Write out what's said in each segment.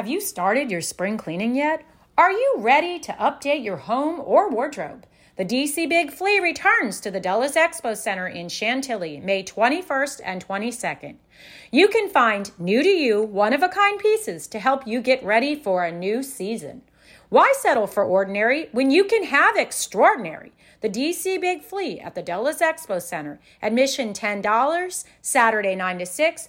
Have you started your spring cleaning yet? Are you ready to update your home or wardrobe? The DC Big Flea returns to the Dulles Expo Center in Chantilly May 21st and 22nd. You can find new to you, one of a kind pieces to help you get ready for a new season. Why settle for ordinary when you can have extraordinary? The DC Big Flea at the Dulles Expo Center. Admission $10, Saturday 9 to 6,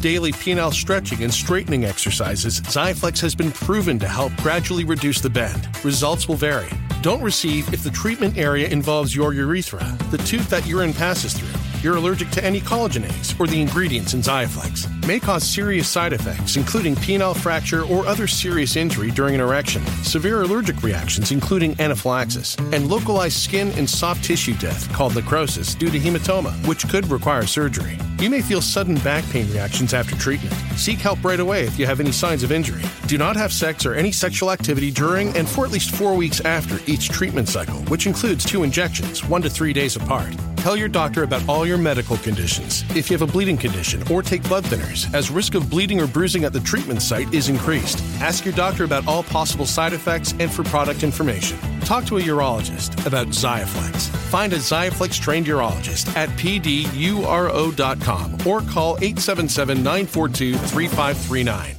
daily penile stretching and straightening exercises, Xiaflex has been proven to help gradually reduce the bend. Results will vary. Don't receive if the treatment area involves your urethra, the tooth that urine passes through you're allergic to any collagenase or the ingredients in Xiaflex. May cause serious side effects, including penile fracture or other serious injury during an erection, severe allergic reactions, including anaphylaxis, and localized skin and soft tissue death called necrosis due to hematoma, which could require surgery. You may feel sudden back pain reactions after treatment. Seek help right away if you have any signs of injury. Do not have sex or any sexual activity during and for at least four weeks after each treatment cycle, which includes two injections, one to three days apart. Tell your doctor about all your medical conditions. If you have a bleeding condition or take blood thinners, as risk of bleeding or bruising at the treatment site is increased. Ask your doctor about all possible side effects and for product information. Talk to a urologist about Xiaflex. Find a Xiaflex trained urologist at pduro.com or call 877 942 3539.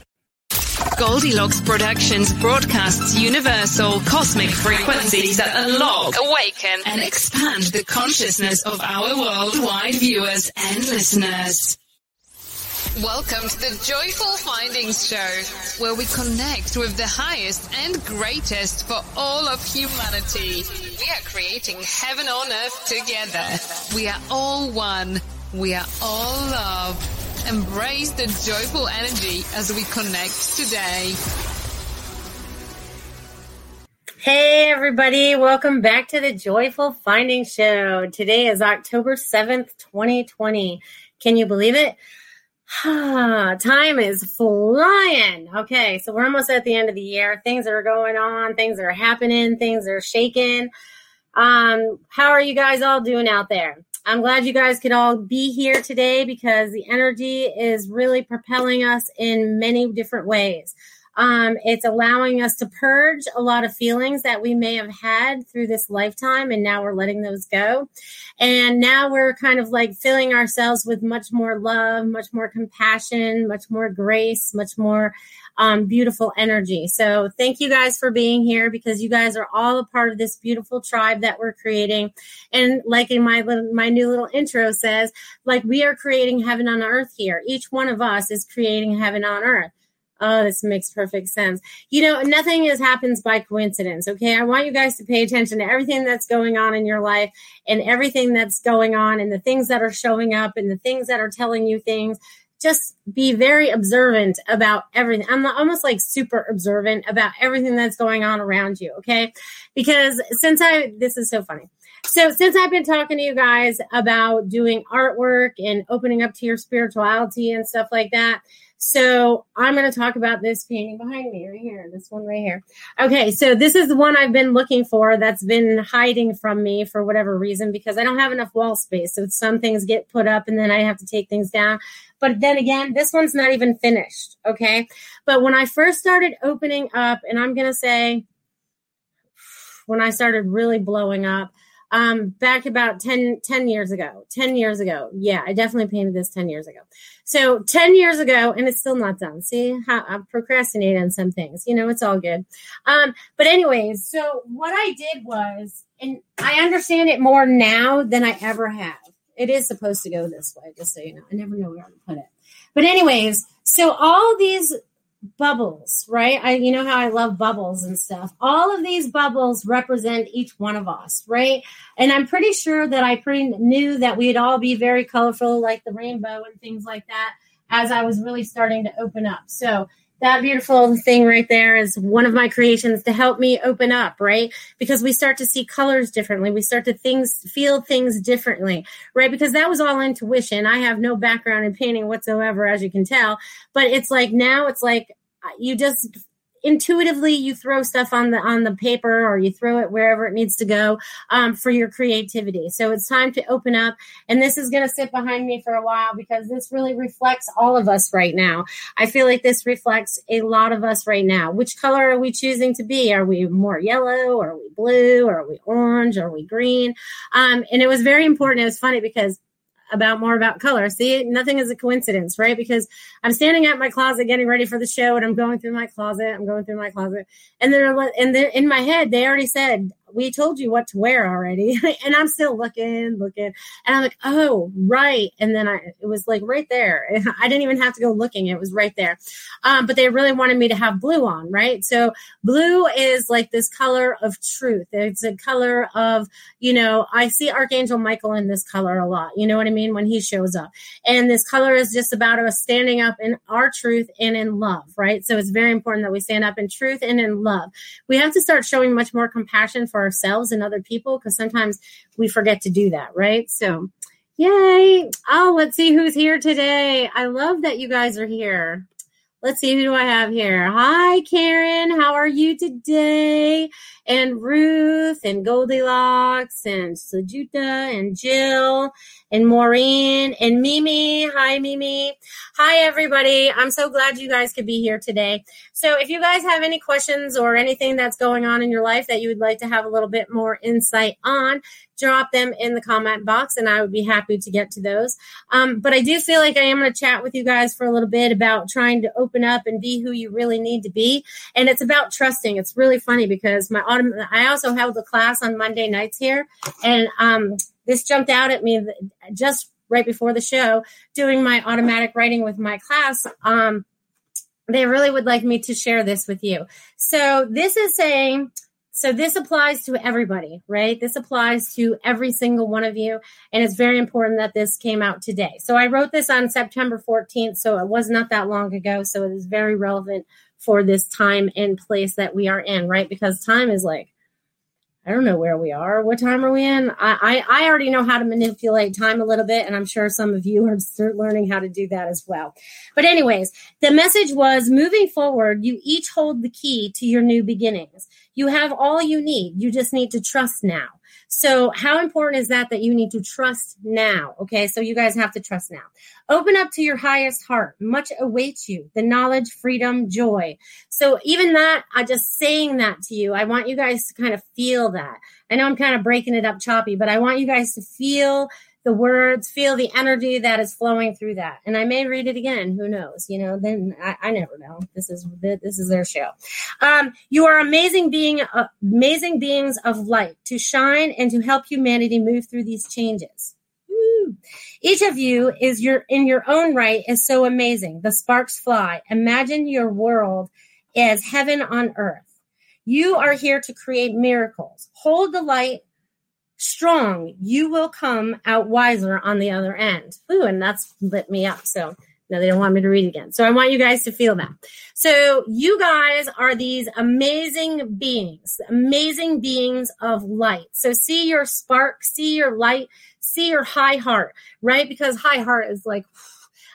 Goldilocks Productions broadcasts universal cosmic frequencies that unlock, awaken, and expand the consciousness of our worldwide viewers and listeners. Welcome to the Joyful Findings Show, where we connect with the highest and greatest for all of humanity. We are creating heaven on earth together. We are all one. We are all love. Embrace the joyful energy as we connect today. Hey, everybody. Welcome back to the Joyful Findings Show. Today is October 7th, 2020. Can you believe it? Time is flying. Okay, so we're almost at the end of the year. Things are going on, things are happening, things are shaking. Um, how are you guys all doing out there? I'm glad you guys could all be here today because the energy is really propelling us in many different ways. Um, it's allowing us to purge a lot of feelings that we may have had through this lifetime, and now we're letting those go. And now we're kind of like filling ourselves with much more love, much more compassion, much more grace, much more um, beautiful energy. So thank you guys for being here because you guys are all a part of this beautiful tribe that we're creating. And like in my my new little intro says, like we are creating heaven on earth here. Each one of us is creating heaven on earth. Oh, this makes perfect sense. You know, nothing is happens by coincidence. Okay. I want you guys to pay attention to everything that's going on in your life and everything that's going on and the things that are showing up and the things that are telling you things. Just be very observant about everything. I'm almost like super observant about everything that's going on around you. Okay. Because since I, this is so funny. So, since I've been talking to you guys about doing artwork and opening up to your spirituality and stuff like that, so I'm going to talk about this painting behind me right here, this one right here. Okay, so this is the one I've been looking for that's been hiding from me for whatever reason because I don't have enough wall space. So some things get put up and then I have to take things down. But then again, this one's not even finished. Okay, but when I first started opening up, and I'm going to say when I started really blowing up, um, back about 10, 10 years ago. 10 years ago. Yeah, I definitely painted this 10 years ago. So 10 years ago, and it's still not done. See how I'm procrastinating on some things. You know, it's all good. Um, but anyways, so what I did was, and I understand it more now than I ever have. It is supposed to go this way, just so you know. I never know where to put it. But anyways, so all these bubbles, right? I you know how I love bubbles and stuff. All of these bubbles represent each one of us, right? And I'm pretty sure that I pretty knew that we'd all be very colorful like the rainbow and things like that as I was really starting to open up. So that beautiful thing right there is one of my creations to help me open up, right? Because we start to see colors differently. We start to things feel things differently, right? Because that was all intuition. I have no background in painting whatsoever, as you can tell. But it's like now it's like you just intuitively you throw stuff on the on the paper or you throw it wherever it needs to go um, for your creativity. So it's time to open up and this is going to sit behind me for a while because this really reflects all of us right now. I feel like this reflects a lot of us right now. Which color are we choosing to be? Are we more yellow? Are we blue? Are we orange? Or are we green? Um, and it was very important. It was funny because about more about color. See, nothing is a coincidence, right? Because I'm standing at my closet getting ready for the show and I'm going through my closet. I'm going through my closet. And then and then in my head, they already said, we told you what to wear already. and I'm still looking, looking. And I'm like, oh, right. And then I, it was like right there. I didn't even have to go looking. It was right there. Um, but they really wanted me to have blue on, right? So blue is like this color of truth. It's a color of, you know, I see Archangel Michael in this color a lot. You know what I mean? When he shows up. And this color is just about us standing up in our truth and in love, right? So it's very important that we stand up in truth and in love. We have to start showing much more compassion for ourselves and other people because sometimes we forget to do that, right? So, yay. Oh, let's see who's here today. I love that you guys are here. Let's see, who do I have here? Hi, Karen. How are you today? And Ruth and Goldilocks and Sajuta and Jill and Maureen and Mimi. Hi, Mimi. Hi, everybody. I'm so glad you guys could be here today. So, if you guys have any questions or anything that's going on in your life that you would like to have a little bit more insight on, drop them in the comment box and I would be happy to get to those. Um, but I do feel like I am going to chat with you guys for a little bit about trying to open up and be who you really need to be. And it's about trusting. It's really funny because my autumn, I also held a class on Monday nights here and um, this jumped out at me just right before the show doing my automatic writing with my class. Um, they really would like me to share this with you. So this is saying, so this applies to everybody, right? This applies to every single one of you. And it's very important that this came out today. So I wrote this on September 14th. So it was not that long ago. So it is very relevant for this time and place that we are in, right? Because time is like I don't know where we are. What time are we in? I, I, I, already know how to manipulate time a little bit, and I'm sure some of you are learning how to do that as well. But, anyways, the message was moving forward, you each hold the key to your new beginnings. You have all you need. You just need to trust now. So, how important is that that you need to trust now? Okay, so you guys have to trust now. Open up to your highest heart. Much awaits you the knowledge, freedom, joy. So, even that, I just saying that to you, I want you guys to kind of feel that. I know I'm kind of breaking it up choppy, but I want you guys to feel the words, feel the energy that is flowing through that. And I may read it again. Who knows? You know, then I, I never know. This is this is their show. Um, you are amazing being uh, amazing beings of light to shine and to help humanity move through these changes. Each of you is your in your own right is so amazing. The sparks fly. Imagine your world as heaven on earth. You are here to create miracles. Hold the light strong. You will come out wiser on the other end. Ooh, and that's lit me up. So no, they don't want me to read again. So I want you guys to feel that. So you guys are these amazing beings, amazing beings of light. So see your spark, see your light, see your high heart, right? Because high heart is like,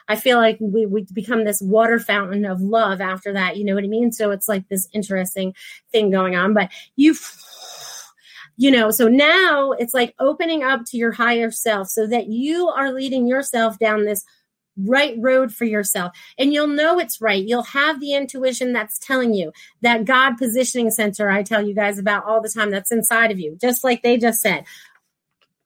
I feel like we, we become this water fountain of love after that. You know what I mean? So it's like this interesting thing going on. But you you know so now it's like opening up to your higher self so that you are leading yourself down this right road for yourself and you'll know it's right you'll have the intuition that's telling you that god positioning center i tell you guys about all the time that's inside of you just like they just said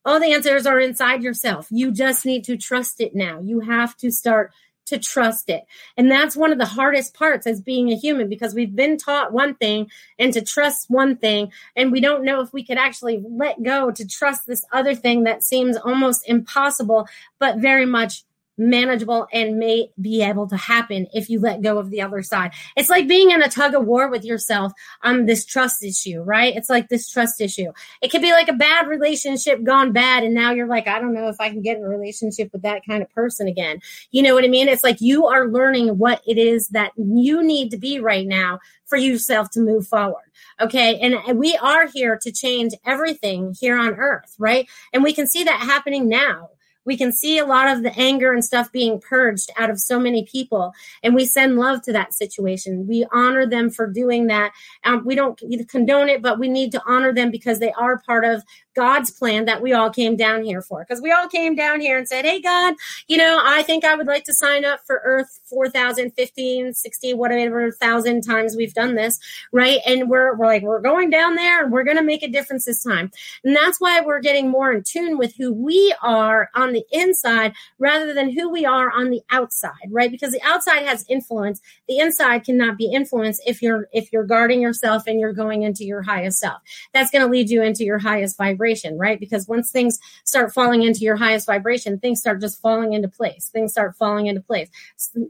all the answers are inside yourself. You just need to trust it now. You have to start to trust it. And that's one of the hardest parts as being a human because we've been taught one thing and to trust one thing. And we don't know if we could actually let go to trust this other thing that seems almost impossible, but very much manageable and may be able to happen if you let go of the other side. It's like being in a tug of war with yourself on this trust issue, right? It's like this trust issue. It could be like a bad relationship gone bad, and now you're like, I don't know if I can get in a relationship with that kind of person again. You know what I mean? It's like you are learning what it is that you need to be right now for yourself to move forward. Okay. And we are here to change everything here on earth, right? And we can see that happening now we can see a lot of the anger and stuff being purged out of so many people and we send love to that situation. We honor them for doing that. Um, we don't condone it but we need to honor them because they are part of God's plan that we all came down here for. Because we all came down here and said, Hey, God, you know, I think I would like to sign up for Earth 4,000, 15, 60, whatever thousand times we've done this, right? And we're, we're like, we're going down there and we're going to make a difference this time. And that's why we're getting more in tune with who we are on the inside rather than who we are on the outside, right? Because the outside has influence. The inside cannot be influenced if you're, if you're guarding yourself and you're going into your highest self. That's going to lead you into your highest vibration vibration, right? Because once things start falling into your highest vibration, things start just falling into place. Things start falling into place.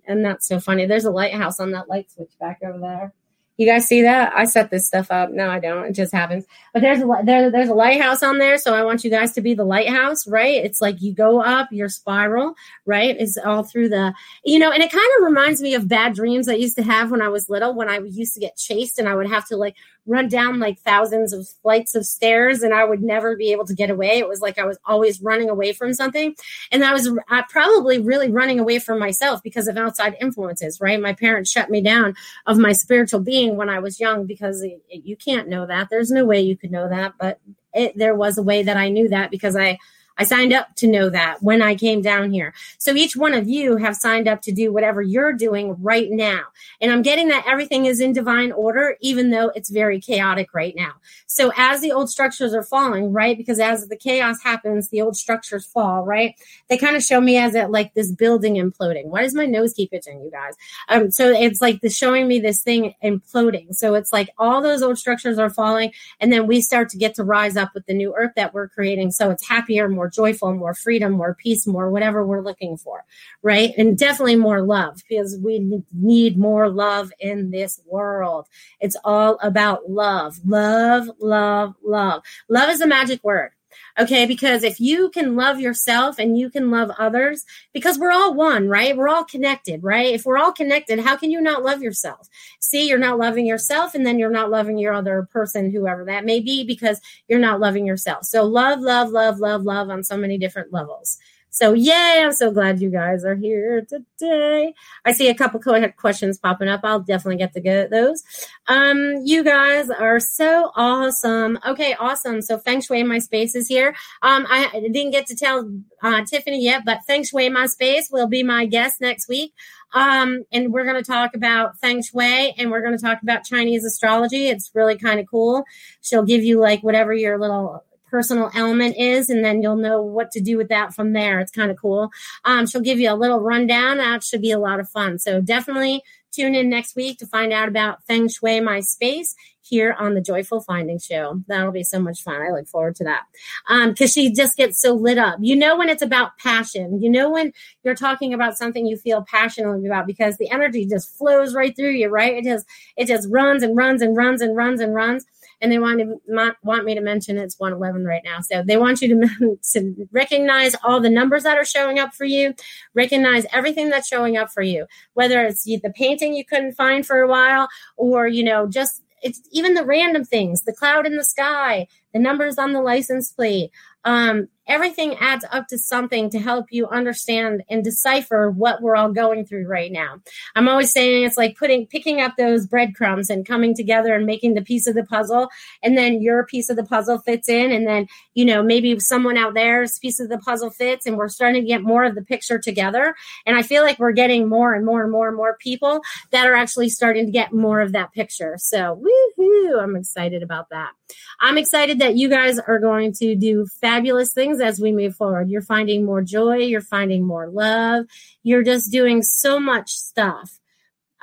And that's so funny. There's a lighthouse on that light switch back over there. You guys see that? I set this stuff up. No, I don't. It just happens. But there's a there, there's a lighthouse on there, so I want you guys to be the lighthouse, right? It's like you go up your spiral, right? It's all through the, you know, and it kind of reminds me of bad dreams I used to have when I was little, when I used to get chased and I would have to like run down like thousands of flights of stairs and I would never be able to get away. It was like I was always running away from something. And I was probably really running away from myself because of outside influences, right? My parents shut me down of my spiritual being when I was young because it, it, you can't know that. There's no way you could know that. But it, there was a way that I knew that because I I signed up to know that when I came down here. So each one of you have signed up to do whatever you're doing right now. And I'm getting that everything is in divine order, even though it's very chaotic right now. So as the old structures are falling, right? Because as the chaos happens, the old structures fall, right? They kind of show me as it like this building imploding. Why does my nose keep itching, you guys? Um, so it's like the showing me this thing imploding. So it's like all those old structures are falling, and then we start to get to rise up with the new earth that we're creating. So it's happier, more more joyful, more freedom, more peace, more whatever we're looking for, right? And definitely more love because we need more love in this world. It's all about love, love, love, love. Love is a magic word. Okay, because if you can love yourself and you can love others, because we're all one, right? We're all connected, right? If we're all connected, how can you not love yourself? See, you're not loving yourself, and then you're not loving your other person, whoever that may be, because you're not loving yourself. So, love, love, love, love, love on so many different levels. So, yay, I'm so glad you guys are here today. I see a couple questions popping up. I'll definitely get to get those. Um, you guys are so awesome. Okay, awesome. So, Feng Shui My Space is here. Um, I didn't get to tell uh, Tiffany yet, but Feng Shui My Space will be my guest next week. Um, and we're going to talk about feng shui and we're going to talk about Chinese astrology. It's really kind of cool. She'll give you like whatever your little personal element is, and then you'll know what to do with that from there. It's kind of cool. Um, she'll give you a little rundown. That should be a lot of fun. So definitely tune in next week to find out about Feng Shui My Space here on the Joyful Finding Show. That'll be so much fun. I look forward to that. Um, cause she just gets so lit up. You know, when it's about passion, you know, when you're talking about something you feel passionately about because the energy just flows right through you, right? It just, it just runs and runs and runs and runs and runs. And they want to want me to mention it's 111 right now. So they want you to, to recognize all the numbers that are showing up for you, recognize everything that's showing up for you, whether it's the painting you couldn't find for a while or, you know, just it's even the random things, the cloud in the sky, the numbers on the license plate, um, everything adds up to something to help you understand and decipher what we're all going through right now. I'm always saying it's like putting picking up those breadcrumbs and coming together and making the piece of the puzzle and then your piece of the puzzle fits in and then you know maybe someone out there's piece of the puzzle fits and we're starting to get more of the picture together and I feel like we're getting more and more and more and more people that are actually starting to get more of that picture. So woohoo, I'm excited about that. I'm excited that you guys are going to do fabulous things as we move forward. You're finding more joy, you're finding more love, you're just doing so much stuff.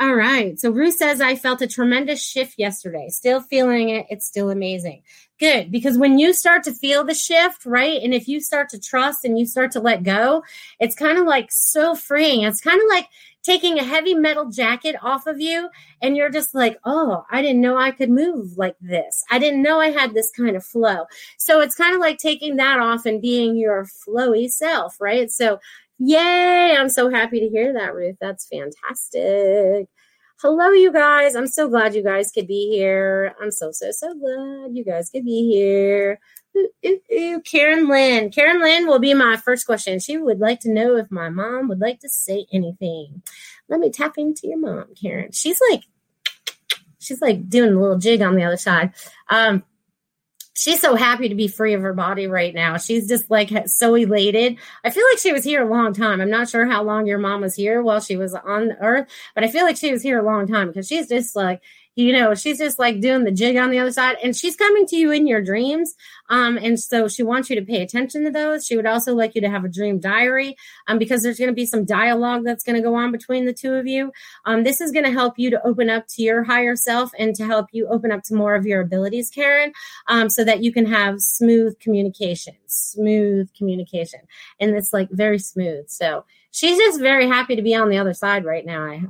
All right. So Ruth says, I felt a tremendous shift yesterday. Still feeling it. It's still amazing. Good. Because when you start to feel the shift, right? And if you start to trust and you start to let go, it's kind of like so freeing. It's kind of like taking a heavy metal jacket off of you and you're just like, oh, I didn't know I could move like this. I didn't know I had this kind of flow. So it's kind of like taking that off and being your flowy self, right? So, yay, I'm so happy to hear that, Ruth. That's fantastic. Hello, you guys. I'm so glad you guys could be here. I'm so, so, so glad you guys could be here. Ooh, ooh, ooh. Karen Lynn. Karen Lynn will be my first question. She would like to know if my mom would like to say anything. Let me tap into your mom, Karen. She's like, she's like doing a little jig on the other side. Um, she's so happy to be free of her body right now. She's just like so elated. I feel like she was here a long time. I'm not sure how long your mom was here while she was on earth, but I feel like she was here a long time because she's just like you know, she's just like doing the jig on the other side and she's coming to you in your dreams. Um, and so she wants you to pay attention to those. She would also like you to have a dream diary um, because there's going to be some dialogue that's going to go on between the two of you. Um, this is going to help you to open up to your higher self and to help you open up to more of your abilities, Karen, um, so that you can have smooth communication, smooth communication. And it's like very smooth. So, she's just very happy to be on the other side right now. I,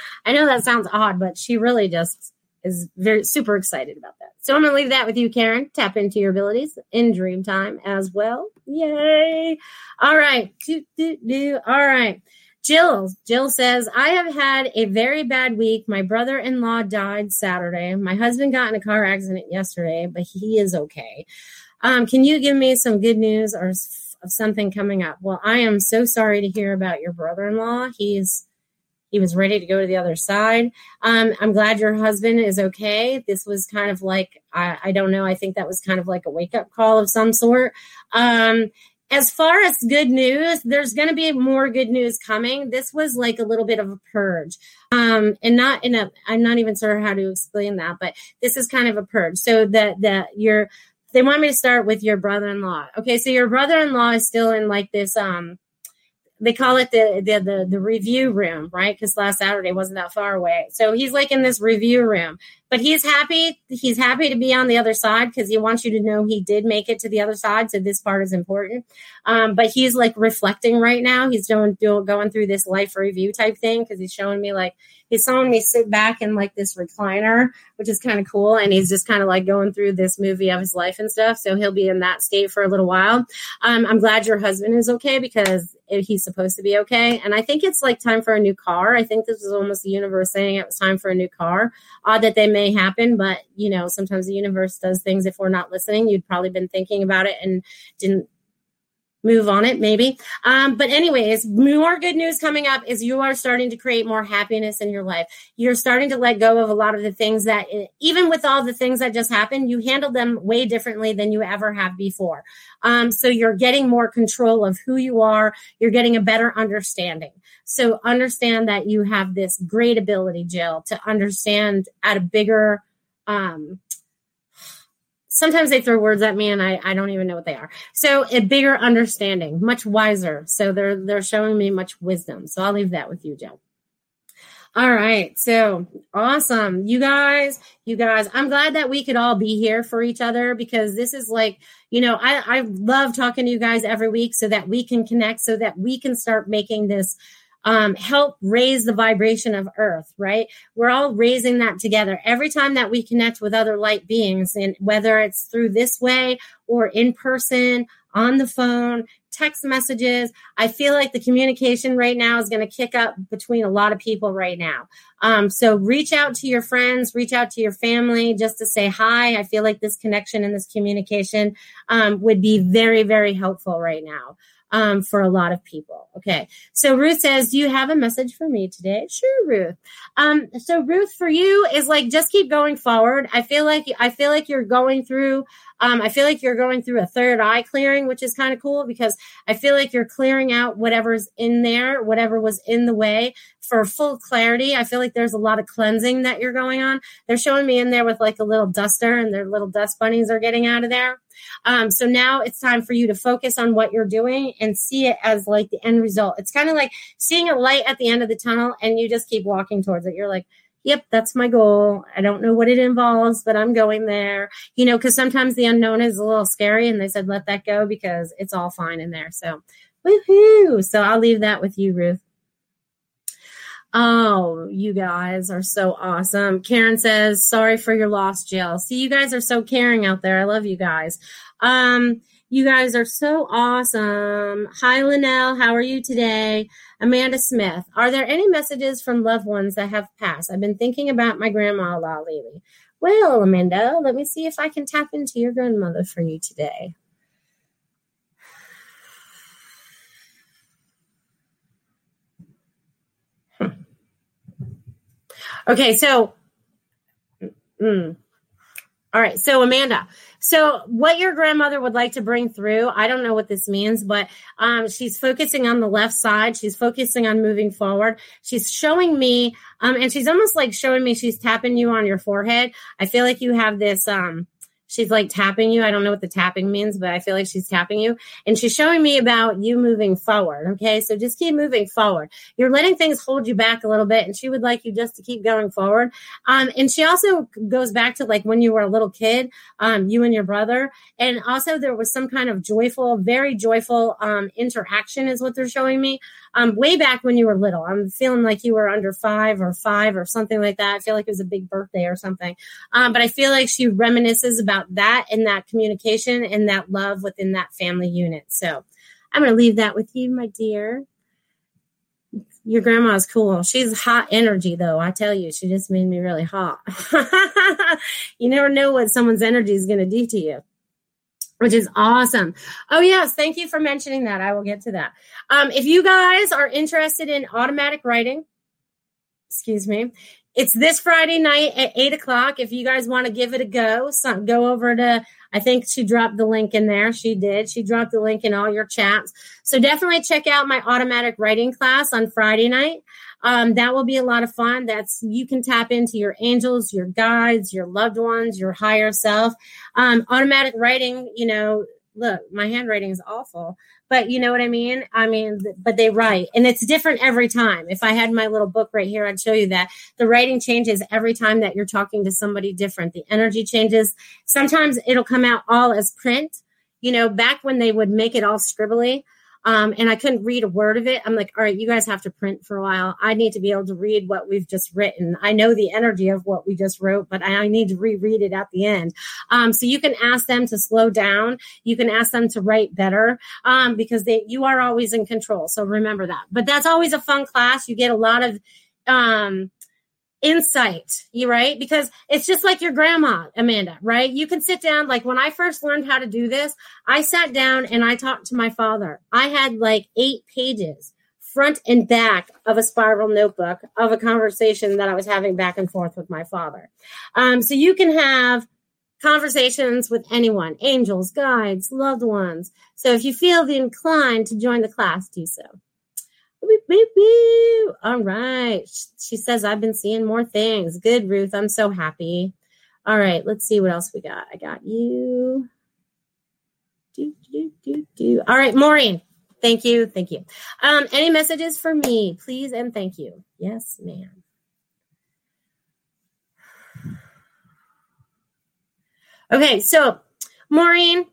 I know that sounds odd, but she really just is very super excited about that. So I'm gonna leave that with you, Karen. Tap into your abilities in dream time as well. Yay! All right, do, do, do. All right. Jill, Jill says, I have had a very bad week. My brother in law died Saturday. My husband got in a car accident yesterday, but he is okay. Um, can you give me some good news or of something coming up. Well, I am so sorry to hear about your brother-in-law. He's he was ready to go to the other side. Um, I'm glad your husband is okay. This was kind of like I, I don't know. I think that was kind of like a wake up call of some sort. Um, as far as good news, there's going to be more good news coming. This was like a little bit of a purge. Um, and not in a, I'm not even sure how to explain that, but this is kind of a purge. So that, that your they want me to start with your brother-in-law. Okay, so your brother-in-law is still in like this um they call it the the the, the review room, right? Because last Saturday wasn't that far away. So he's like in this review room, but he's happy. He's happy to be on the other side because he wants you to know he did make it to the other side. So this part is important. Um, but he's like reflecting right now. He's doing, doing going through this life review type thing because he's showing me like he's showing me sit back in like this recliner, which is kind of cool. And he's just kind of like going through this movie of his life and stuff. So he'll be in that state for a little while. Um, I'm glad your husband is okay because he's supposed to be okay. And I think it's like time for a new car. I think this was almost the universe saying it was time for a new car. Odd that they may happen, but you know, sometimes the universe does things if we're not listening. You'd probably been thinking about it and didn't move on it maybe. Um, but anyways more good news coming up is you are starting to create more happiness in your life. You're starting to let go of a lot of the things that even with all the things that just happened you handled them way differently than you ever have before. Um, so you're getting more control of who you are. You're getting a better understanding. So understand that you have this great ability jill to understand at a bigger um, sometimes they throw words at me and I, I don't even know what they are. So a bigger understanding, much wiser. So they're they're showing me much wisdom. So I'll leave that with you, Joe. All right. So awesome. You guys, you guys, I'm glad that we could all be here for each other because this is like, you know, I, I love talking to you guys every week so that we can connect, so that we can start making this um, help raise the vibration of earth, right? We're all raising that together. Every time that we connect with other light beings, and whether it's through this way or in person, on the phone, text messages. I feel like the communication right now is going to kick up between a lot of people right now. Um, so reach out to your friends, reach out to your family just to say hi. I feel like this connection and this communication um, would be very, very helpful right now um, for a lot of people. Okay. So Ruth says, Do you have a message for me today? Sure, Ruth. Um, so Ruth, for you is like just keep going forward. I feel like I feel like you're going through um, I feel like you're going through a third eye clearing, which is kind of cool because I feel like you're clearing out whatever's in there, whatever was in the way for full clarity. I feel like there's a lot of cleansing that you're going on. They're showing me in there with like a little duster and their little dust bunnies are getting out of there. Um, so now it's time for you to focus on what you're doing and see it as like the end result. It's kind of like seeing a light at the end of the tunnel and you just keep walking towards it. You're like, yep, that's my goal. I don't know what it involves, but I'm going there. You know, because sometimes the unknown is a little scary, and they said let that go because it's all fine in there. So, woohoo! So I'll leave that with you, Ruth. Oh, you guys are so awesome. Karen says, sorry for your loss, Jill. See, you guys are so caring out there. I love you guys. Um, you guys are so awesome. Hi, Linnell. How are you today? Amanda Smith. Are there any messages from loved ones that have passed? I've been thinking about my grandma a lot lately. Well, Amanda, let me see if I can tap into your grandmother for you today. Okay, so, mm, all right, so Amanda, so, what your grandmother would like to bring through, I don't know what this means, but um, she's focusing on the left side. She's focusing on moving forward. She's showing me, um, and she's almost like showing me she's tapping you on your forehead. I feel like you have this. Um, she's like tapping you. I don't know what the tapping means, but I feel like she's tapping you. And she's showing me about you moving forward. Okay. So just keep moving forward. You're letting things hold you back a little bit. And she would like you just to keep going forward. Um, and she also goes back to like when you were a little kid, um, you and your brother. And also there was some kind of joyful, very joyful um, interaction, is what they're showing me um, way back when you were little. I'm feeling like you were under five or five or something like that. I feel like it was a big birthday or something. Um, but I feel like she reminisces about that and that communication and that love within that family unit. So I'm going to leave that with you, my dear. Your grandma's cool. She's hot energy, though. I tell you, she just made me really hot. you never know what someone's energy is going to do to you which is awesome. Oh, yes. Thank you for mentioning that. I will get to that. Um, if you guys are interested in automatic writing, excuse me, it's this Friday night at eight o'clock. If you guys want to give it a go, go over to, I think she dropped the link in there. She did. She dropped the link in all your chats. So definitely check out my automatic writing class on Friday night. Um, that will be a lot of fun. That's you can tap into your angels, your guides, your loved ones, your higher self. Um, automatic writing, you know, look, my handwriting is awful, but you know what I mean? I mean, but they write and it's different every time. If I had my little book right here, I'd show you that the writing changes every time that you're talking to somebody different. The energy changes. Sometimes it'll come out all as print. You know, back when they would make it all scribbly, um, and I couldn't read a word of it. I'm like, all right, you guys have to print for a while. I need to be able to read what we've just written. I know the energy of what we just wrote, but I need to reread it at the end. Um, so you can ask them to slow down. You can ask them to write better um, because they you are always in control. So remember that. But that's always a fun class. You get a lot of um, insight, you right? Because it's just like your grandma, Amanda, right? You can sit down. Like when I first learned how to do this, I sat down and I talked to my father. I had like eight pages front and back of a spiral notebook of a conversation that I was having back and forth with my father. Um, so you can have conversations with anyone, angels, guides, loved ones. So if you feel the inclined to join the class, do so. All right. She says, I've been seeing more things. Good, Ruth. I'm so happy. All right, let's see what else we got. I got you. Do, do, do, do. All right, Maureen. Thank you. Thank you. Um, any messages for me, please and thank you. Yes, ma'am. Okay, so Maureen,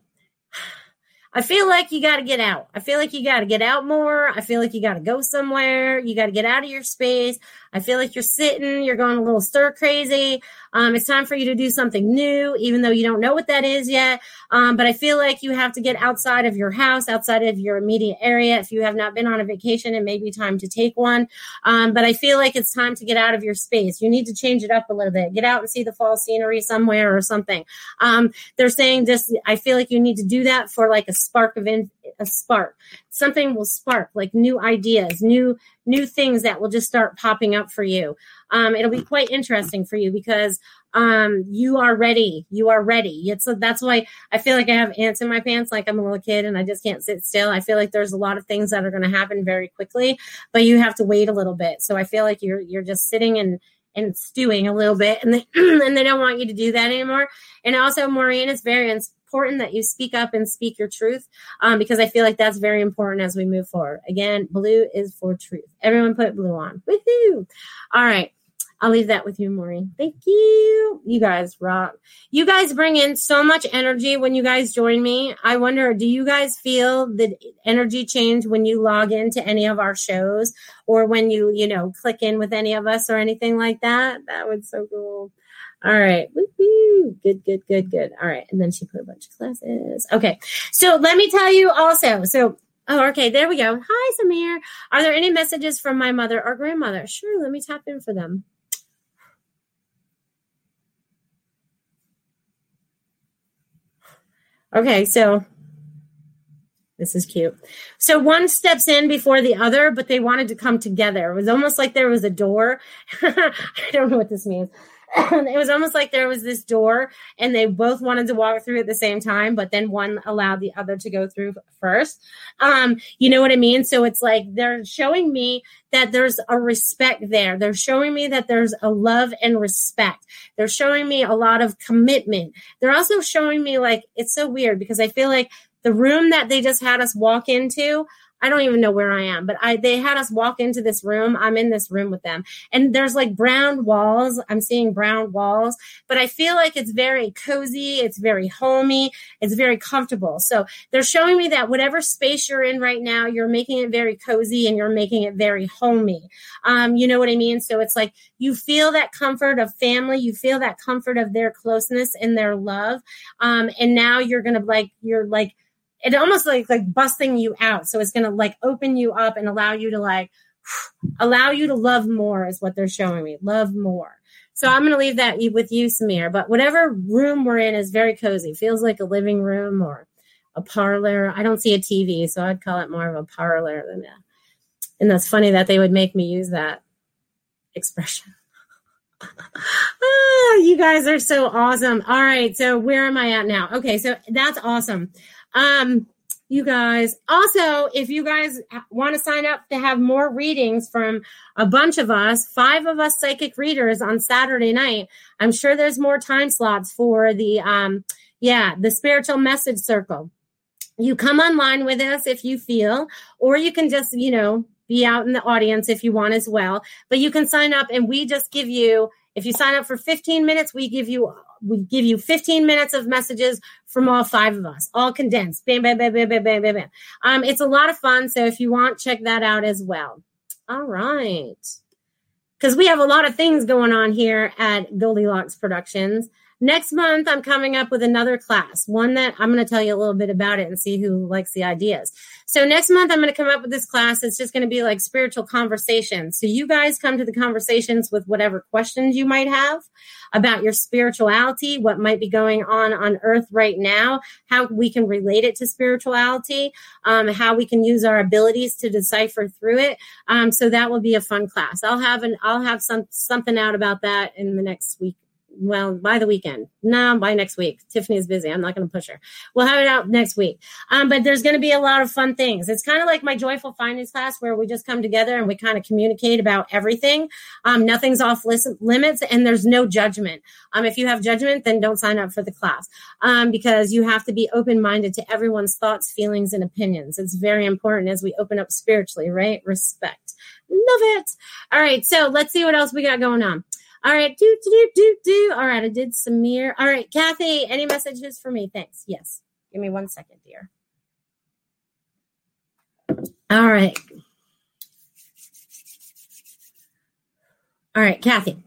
I feel like you got to get out. I feel like you got to get out more. I feel like you got to go somewhere. You got to get out of your space. I feel like you're sitting, you're going a little stir crazy. Um, it's time for you to do something new, even though you don't know what that is yet. Um, but I feel like you have to get outside of your house, outside of your immediate area. If you have not been on a vacation, it may be time to take one. Um, but I feel like it's time to get out of your space. You need to change it up a little bit. Get out and see the fall scenery somewhere or something. Um, they're saying just, I feel like you need to do that for like a spark of in, a spark. Something will spark like new ideas, new new things that will just start popping up for you. Um, it'll be quite interesting for you because um, you are ready. You are ready. It's, so that's why I feel like I have ants in my pants, like I'm a little kid and I just can't sit still. I feel like there's a lot of things that are going to happen very quickly, but you have to wait a little bit. So I feel like you're you're just sitting and and stewing a little bit, and they, and they don't want you to do that anymore. And also, Maureen, it's very important that you speak up and speak your truth um, because I feel like that's very important as we move forward. Again, blue is for truth. Everyone put blue on. Woohoo! All right. I'll leave that with you, Maureen. Thank you. You guys rock. You guys bring in so much energy when you guys join me. I wonder, do you guys feel the energy change when you log into any of our shows or when you, you know, click in with any of us or anything like that? That would so cool. All right. Woo-hoo. Good, good, good, good. All right. And then she put a bunch of classes. Okay. So let me tell you also. So, oh, okay. There we go. Hi, Samir. Are there any messages from my mother or grandmother? Sure. Let me tap in for them. Okay. So this is cute. So one steps in before the other, but they wanted to come together. It was almost like there was a door. I don't know what this means. it was almost like there was this door and they both wanted to walk through at the same time but then one allowed the other to go through first. Um you know what i mean? So it's like they're showing me that there's a respect there. They're showing me that there's a love and respect. They're showing me a lot of commitment. They're also showing me like it's so weird because i feel like the room that they just had us walk into I don't even know where I am, but I they had us walk into this room. I'm in this room with them. And there's like brown walls. I'm seeing brown walls, but I feel like it's very cozy, it's very homey, it's very comfortable. So they're showing me that whatever space you're in right now, you're making it very cozy and you're making it very homey. Um, you know what I mean? So it's like you feel that comfort of family, you feel that comfort of their closeness and their love. Um, and now you're gonna like you're like it almost like like busting you out. So it's gonna like open you up and allow you to like allow you to love more is what they're showing me. Love more. So I'm going to leave that with you, Samir. But whatever room we're in is very cozy. Feels like a living room or a parlor. I don't see a TV, so I'd call it more of a parlor than a. And that's funny that they would make me use that expression. oh, you guys are so awesome. All right, so where am I at now? Okay, so that's awesome. Um, you guys also if you guys want to sign up to have more readings from a bunch of us five of us psychic readers on saturday night i'm sure there's more time slots for the um yeah the spiritual message circle. You come online with us if you feel or you can just you know be out in the audience if you want as well. But you can sign up and we just give you if you sign up for 15 minutes we give you we give you 15 minutes of messages from all five of us, all condensed. Bam, bam, bam, bam, bam, bam, bam, bam. Um, it's a lot of fun. So if you want, check that out as well. All right. Because we have a lot of things going on here at Goldilocks Productions. Next month, I'm coming up with another class, one that I'm going to tell you a little bit about it and see who likes the ideas. So, next month, I'm going to come up with this class. It's just going to be like spiritual conversations. So, you guys come to the conversations with whatever questions you might have about your spirituality, what might be going on on earth right now, how we can relate it to spirituality, um, how we can use our abilities to decipher through it. Um, so, that will be a fun class. I'll have an I'll have some something out about that in the next week well, by the weekend. No, by next week. Tiffany's busy. I'm not going to push her. We'll have it out next week. Um, but there's going to be a lot of fun things. It's kind of like my joyful findings class where we just come together and we kind of communicate about everything. Um, nothing's off limits and there's no judgment. Um, if you have judgment, then don't sign up for the class um, because you have to be open minded to everyone's thoughts, feelings, and opinions. It's very important as we open up spiritually, right? Respect. Love it. All right. So let's see what else we got going on. All right, do do do do. All right, I did Samir. All right, Kathy, any messages for me? Thanks. Yes. Give me one second, dear. All right. All right, Kathy.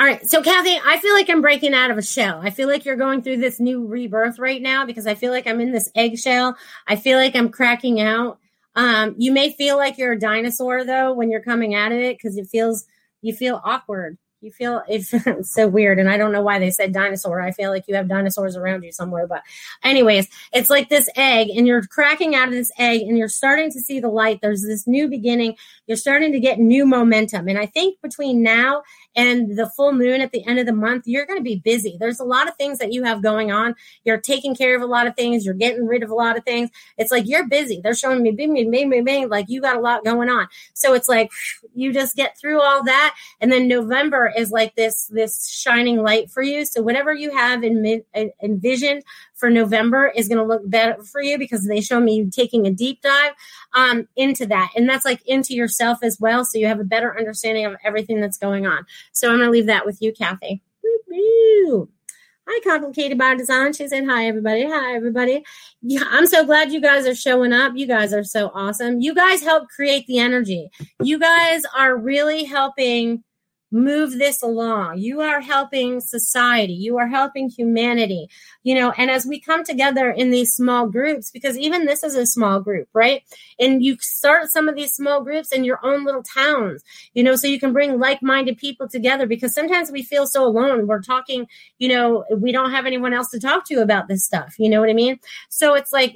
All right. So, Kathy, I feel like I'm breaking out of a shell. I feel like you're going through this new rebirth right now because I feel like I'm in this eggshell. I feel like I'm cracking out. Um, you may feel like you're a dinosaur though when you're coming out of it because it feels you feel awkward. You feel it's so weird and i don't know why they said dinosaur. I feel like you have dinosaurs around you somewhere but anyways it's like this egg and you're cracking out of this egg and you're starting to see the light. There's this new beginning. You're starting to get new momentum and i think between now and the full moon at the end of the month you're going to be busy. There's a lot of things that you have going on. You're taking care of a lot of things. You're getting rid of a lot of things. It's like you're busy. They're showing me bing bing bing bing, bing like you got a lot going on. So it's like you just get through all that. And then november is like this this shining light for you. So whatever you have in envisioned for November is going to look better for you because they show me taking a deep dive um, into that, and that's like into yourself as well. So you have a better understanding of everything that's going on. So I'm going to leave that with you, Kathy. Hi, Complicated by Design. She said, Hi, everybody. Hi, everybody. Yeah, I'm so glad you guys are showing up. You guys are so awesome. You guys help create the energy. You guys are really helping move this along. You are helping society. You are helping humanity, you know, and as we come together in these small groups, because even this is a small group, right? And you start some of these small groups in your own little towns, you know, so you can bring like minded people together because sometimes we feel so alone. We're talking, you know, we don't have anyone else to talk to about this stuff. You know what I mean? So it's like,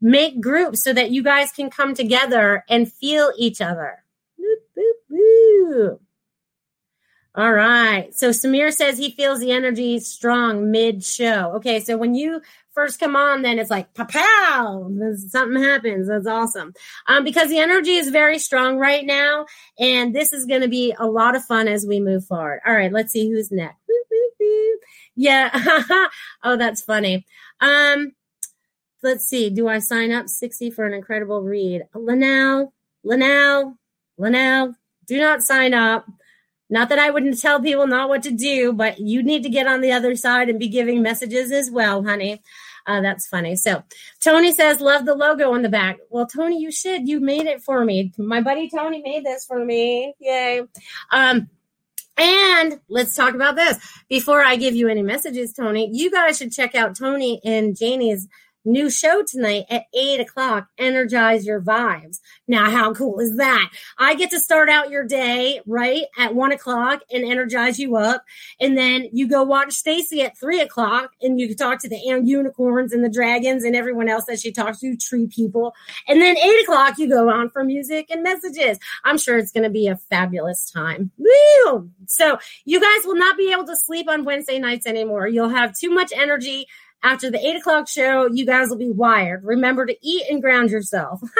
make groups so that you guys can come together and feel each other. Boop, boop, boop. All right. So Samir says he feels the energy strong mid show. Okay. So when you first come on, then it's like pow, something happens. That's awesome. Um, because the energy is very strong right now. And this is going to be a lot of fun as we move forward. All right. Let's see who's next. Yeah. oh, that's funny. Um, let's see. Do I sign up 60 for an incredible read? Linnell, Linnell, Linnell, do not sign up. Not that I wouldn't tell people not what to do, but you need to get on the other side and be giving messages as well, honey. Uh, that's funny. So Tony says, love the logo on the back. Well, Tony, you should. You made it for me. My buddy Tony made this for me. Yay. Um, and let's talk about this. Before I give you any messages, Tony, you guys should check out Tony and Janie's new show tonight at eight o'clock. Energize your vibes. Now, how cool is that? I get to start out your day right at one o'clock and energize you up, and then you go watch Stacy at three o'clock, and you can talk to the unicorns and the dragons and everyone else that she talks to, tree people, and then eight o'clock you go on for music and messages. I'm sure it's going to be a fabulous time. Woo! So you guys will not be able to sleep on Wednesday nights anymore. You'll have too much energy after the eight o'clock show, you guys will be wired. Remember to eat and ground yourself.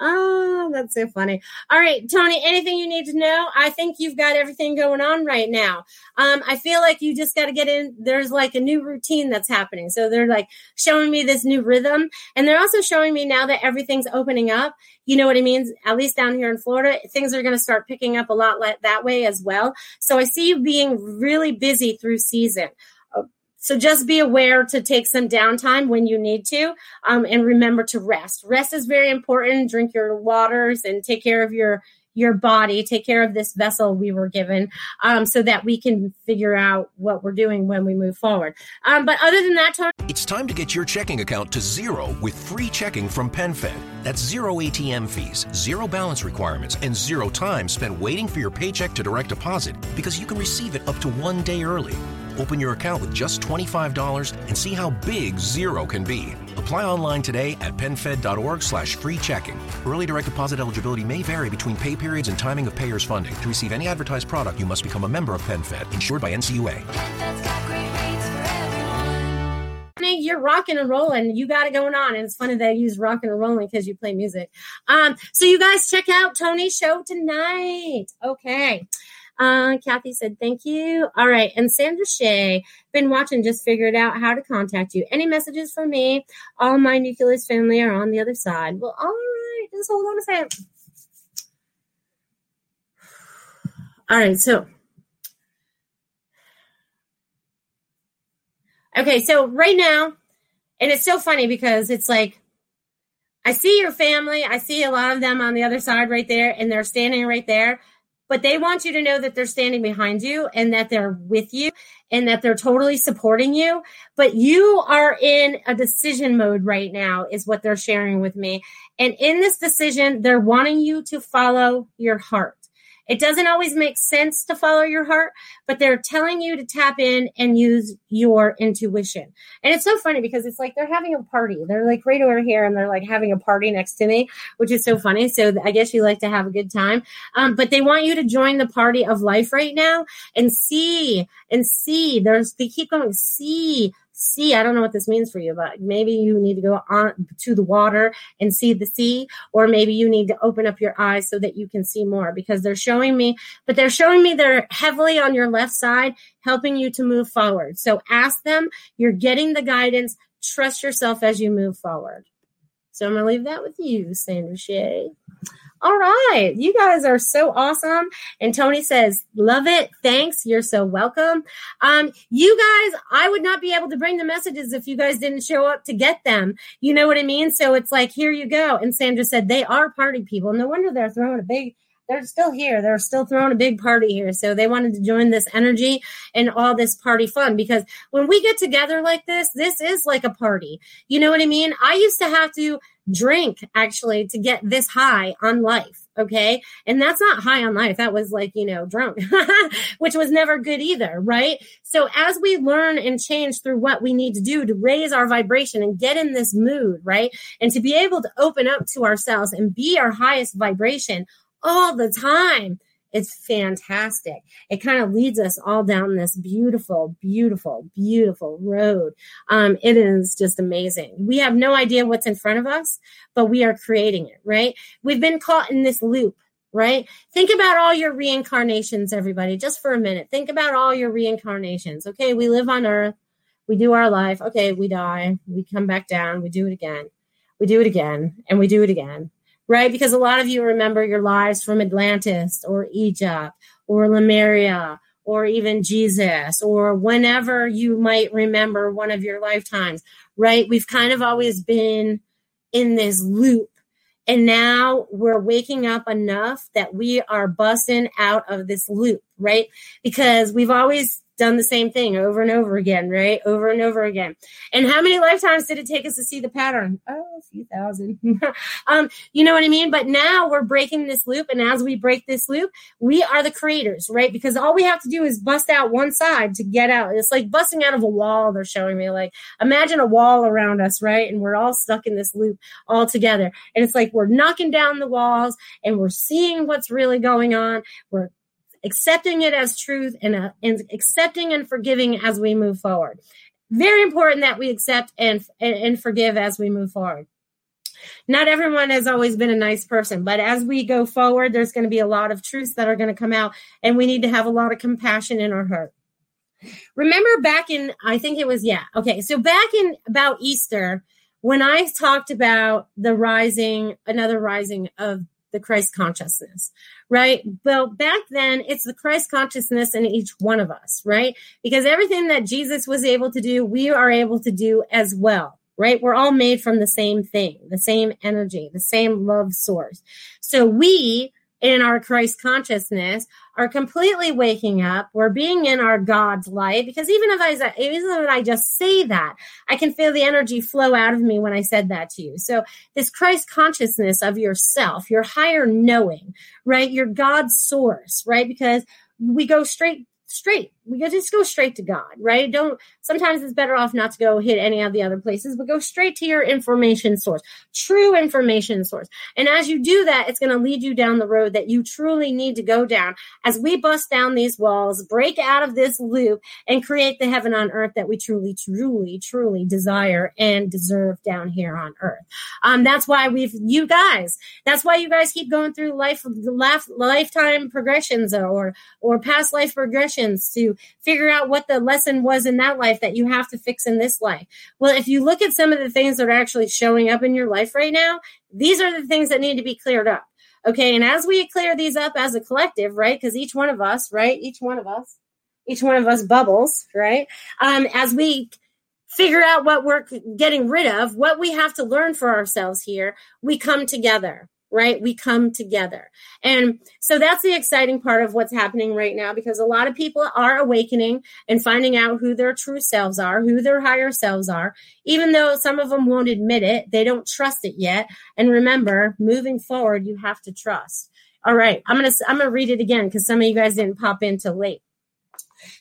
oh, that's so funny. All right, Tony, anything you need to know? I think you've got everything going on right now. Um, I feel like you just got to get in. There's like a new routine that's happening. So they're like showing me this new rhythm. And they're also showing me now that everything's opening up. You know what I mean? At least down here in Florida, things are going to start picking up a lot that way as well. So I see you being really busy through season. So just be aware to take some downtime when you need to, um, and remember to rest. Rest is very important. Drink your waters and take care of your your body, take care of this vessel we were given, um, so that we can figure out what we're doing when we move forward. Um, but other than that, it's time to get your checking account to zero with free checking from PenFed. That's zero ATM fees, zero balance requirements, and zero time spent waiting for your paycheck to direct deposit because you can receive it up to one day early. Open your account with just $25 and see how big zero can be. Apply online today at PenFed.org slash free checking. Early direct deposit eligibility may vary between pay periods and timing of payers' funding. To receive any advertised product, you must become a member of PenFed, insured by NCUA. You're rocking and rolling. You got it going on. And it's funny that I use rocking and rolling because you play music. Um, so you guys check out Tony's show tonight. Okay. Uh, Kathy said, thank you. All right. And Sandra Shea, been watching, just figured out how to contact you. Any messages for me? All my nucleus family are on the other side. Well, all right. Just hold on a second. All right. So, okay. So right now, and it's so funny because it's like, I see your family. I see a lot of them on the other side right there, and they're standing right there but they want you to know that they're standing behind you and that they're with you and that they're totally supporting you. But you are in a decision mode right now, is what they're sharing with me. And in this decision, they're wanting you to follow your heart. It doesn't always make sense to follow your heart, but they're telling you to tap in and use your intuition. And it's so funny because it's like they're having a party. They're like right over here and they're like having a party next to me, which is so funny. So I guess you like to have a good time. Um, but they want you to join the party of life right now and see and see. There's, they keep going, see see i don't know what this means for you but maybe you need to go on to the water and see the sea or maybe you need to open up your eyes so that you can see more because they're showing me but they're showing me they're heavily on your left side helping you to move forward. So ask them you're getting the guidance trust yourself as you move forward. So i'm going to leave that with you sandra shea all right. You guys are so awesome. And Tony says, love it. Thanks. You're so welcome. Um, you guys, I would not be able to bring the messages if you guys didn't show up to get them. You know what I mean? So it's like, here you go. And Sandra said, they are party people. No wonder they're throwing a big, they're still here. They're still throwing a big party here. So they wanted to join this energy and all this party fun because when we get together like this, this is like a party. You know what I mean? I used to have to drink actually to get this high on life. Okay. And that's not high on life. That was like, you know, drunk, which was never good either. Right. So as we learn and change through what we need to do to raise our vibration and get in this mood, right. And to be able to open up to ourselves and be our highest vibration all the time it's fantastic. It kind of leads us all down this beautiful, beautiful, beautiful road. Um, it is just amazing. We have no idea what's in front of us, but we are creating it, right? We've been caught in this loop right? Think about all your reincarnations, everybody, just for a minute. Think about all your reincarnations. Okay, we live on earth, we do our life. Okay, we die, we come back down, we do it again, we do it again, and we do it again right? Because a lot of you remember your lives from Atlantis or Egypt or Lemuria or even Jesus or whenever you might remember one of your lifetimes, right? We've kind of always been in this loop. And now we're waking up enough that we are busting out of this loop, right? Because we've always done the same thing over and over again, right? Over and over again. And how many lifetimes did it take us to see the pattern? Oh, a few thousand. um, you know what I mean? But now we're breaking this loop. And as we break this loop, we are the creators, right? Because all we have to do is bust out one side to get out. It's like busting out of a wall, they're showing me. Like, imagine a wall around us, right? And we're all stuck in this loop all together. And it's like we're knocking down the walls and we're seeing what's really going on. We're accepting it as truth and, uh, and accepting and forgiving as we move forward. Very important that we accept and, and forgive as we move forward. Not everyone has always been a nice person, but as we go forward, there's going to be a lot of truths that are going to come out, and we need to have a lot of compassion in our heart. Remember back in, I think it was, yeah, okay, so back in about Easter, when I talked about the rising, another rising of the Christ consciousness, right? Well, back then it's the Christ consciousness in each one of us, right? Because everything that Jesus was able to do, we are able to do as well, right? We're all made from the same thing, the same energy, the same love source. So we in our Christ consciousness are completely waking up. We're being in our God's light because even if I even if I just say that, I can feel the energy flow out of me when I said that to you. So this Christ consciousness of yourself, your higher knowing, right? Your God source, right? Because we go straight straight. We just go straight to God, right? Don't sometimes it's better off not to go hit any of the other places, but go straight to your information source, true information source. And as you do that, it's going to lead you down the road that you truly need to go down as we bust down these walls, break out of this loop, and create the heaven on earth that we truly, truly, truly desire and deserve down here on earth. Um, that's why we've you guys. That's why you guys keep going through life, life lifetime progressions or or past life progressions to figure out what the lesson was in that life that you have to fix in this life. Well, if you look at some of the things that are actually showing up in your life right now, these are the things that need to be cleared up. Okay. And as we clear these up as a collective, right? Because each one of us, right? Each one of us, each one of us bubbles, right? Um, as we figure out what we're getting rid of, what we have to learn for ourselves here, we come together right? We come together. And so that's the exciting part of what's happening right now because a lot of people are awakening and finding out who their true selves are, who their higher selves are, even though some of them won't admit it. They don't trust it yet. And remember, moving forward, you have to trust. All right, I'm going to I'm going to read it again cuz some of you guys didn't pop in till late.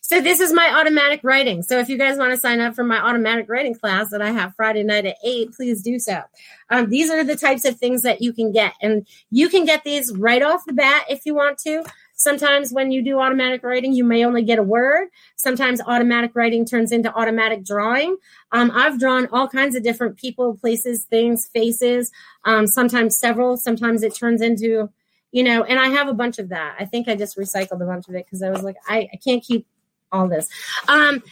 So this is my automatic writing. So if you guys want to sign up for my automatic writing class that I have Friday night at eight, please do so. Um, these are the types of things that you can get, and you can get these right off the bat if you want to. Sometimes when you do automatic writing, you may only get a word. Sometimes automatic writing turns into automatic drawing. Um, I've drawn all kinds of different people, places, things, faces, um, sometimes several. Sometimes it turns into you know, and I have a bunch of that. I think I just recycled a bunch of it because I was like, I, I can't keep all this. Um,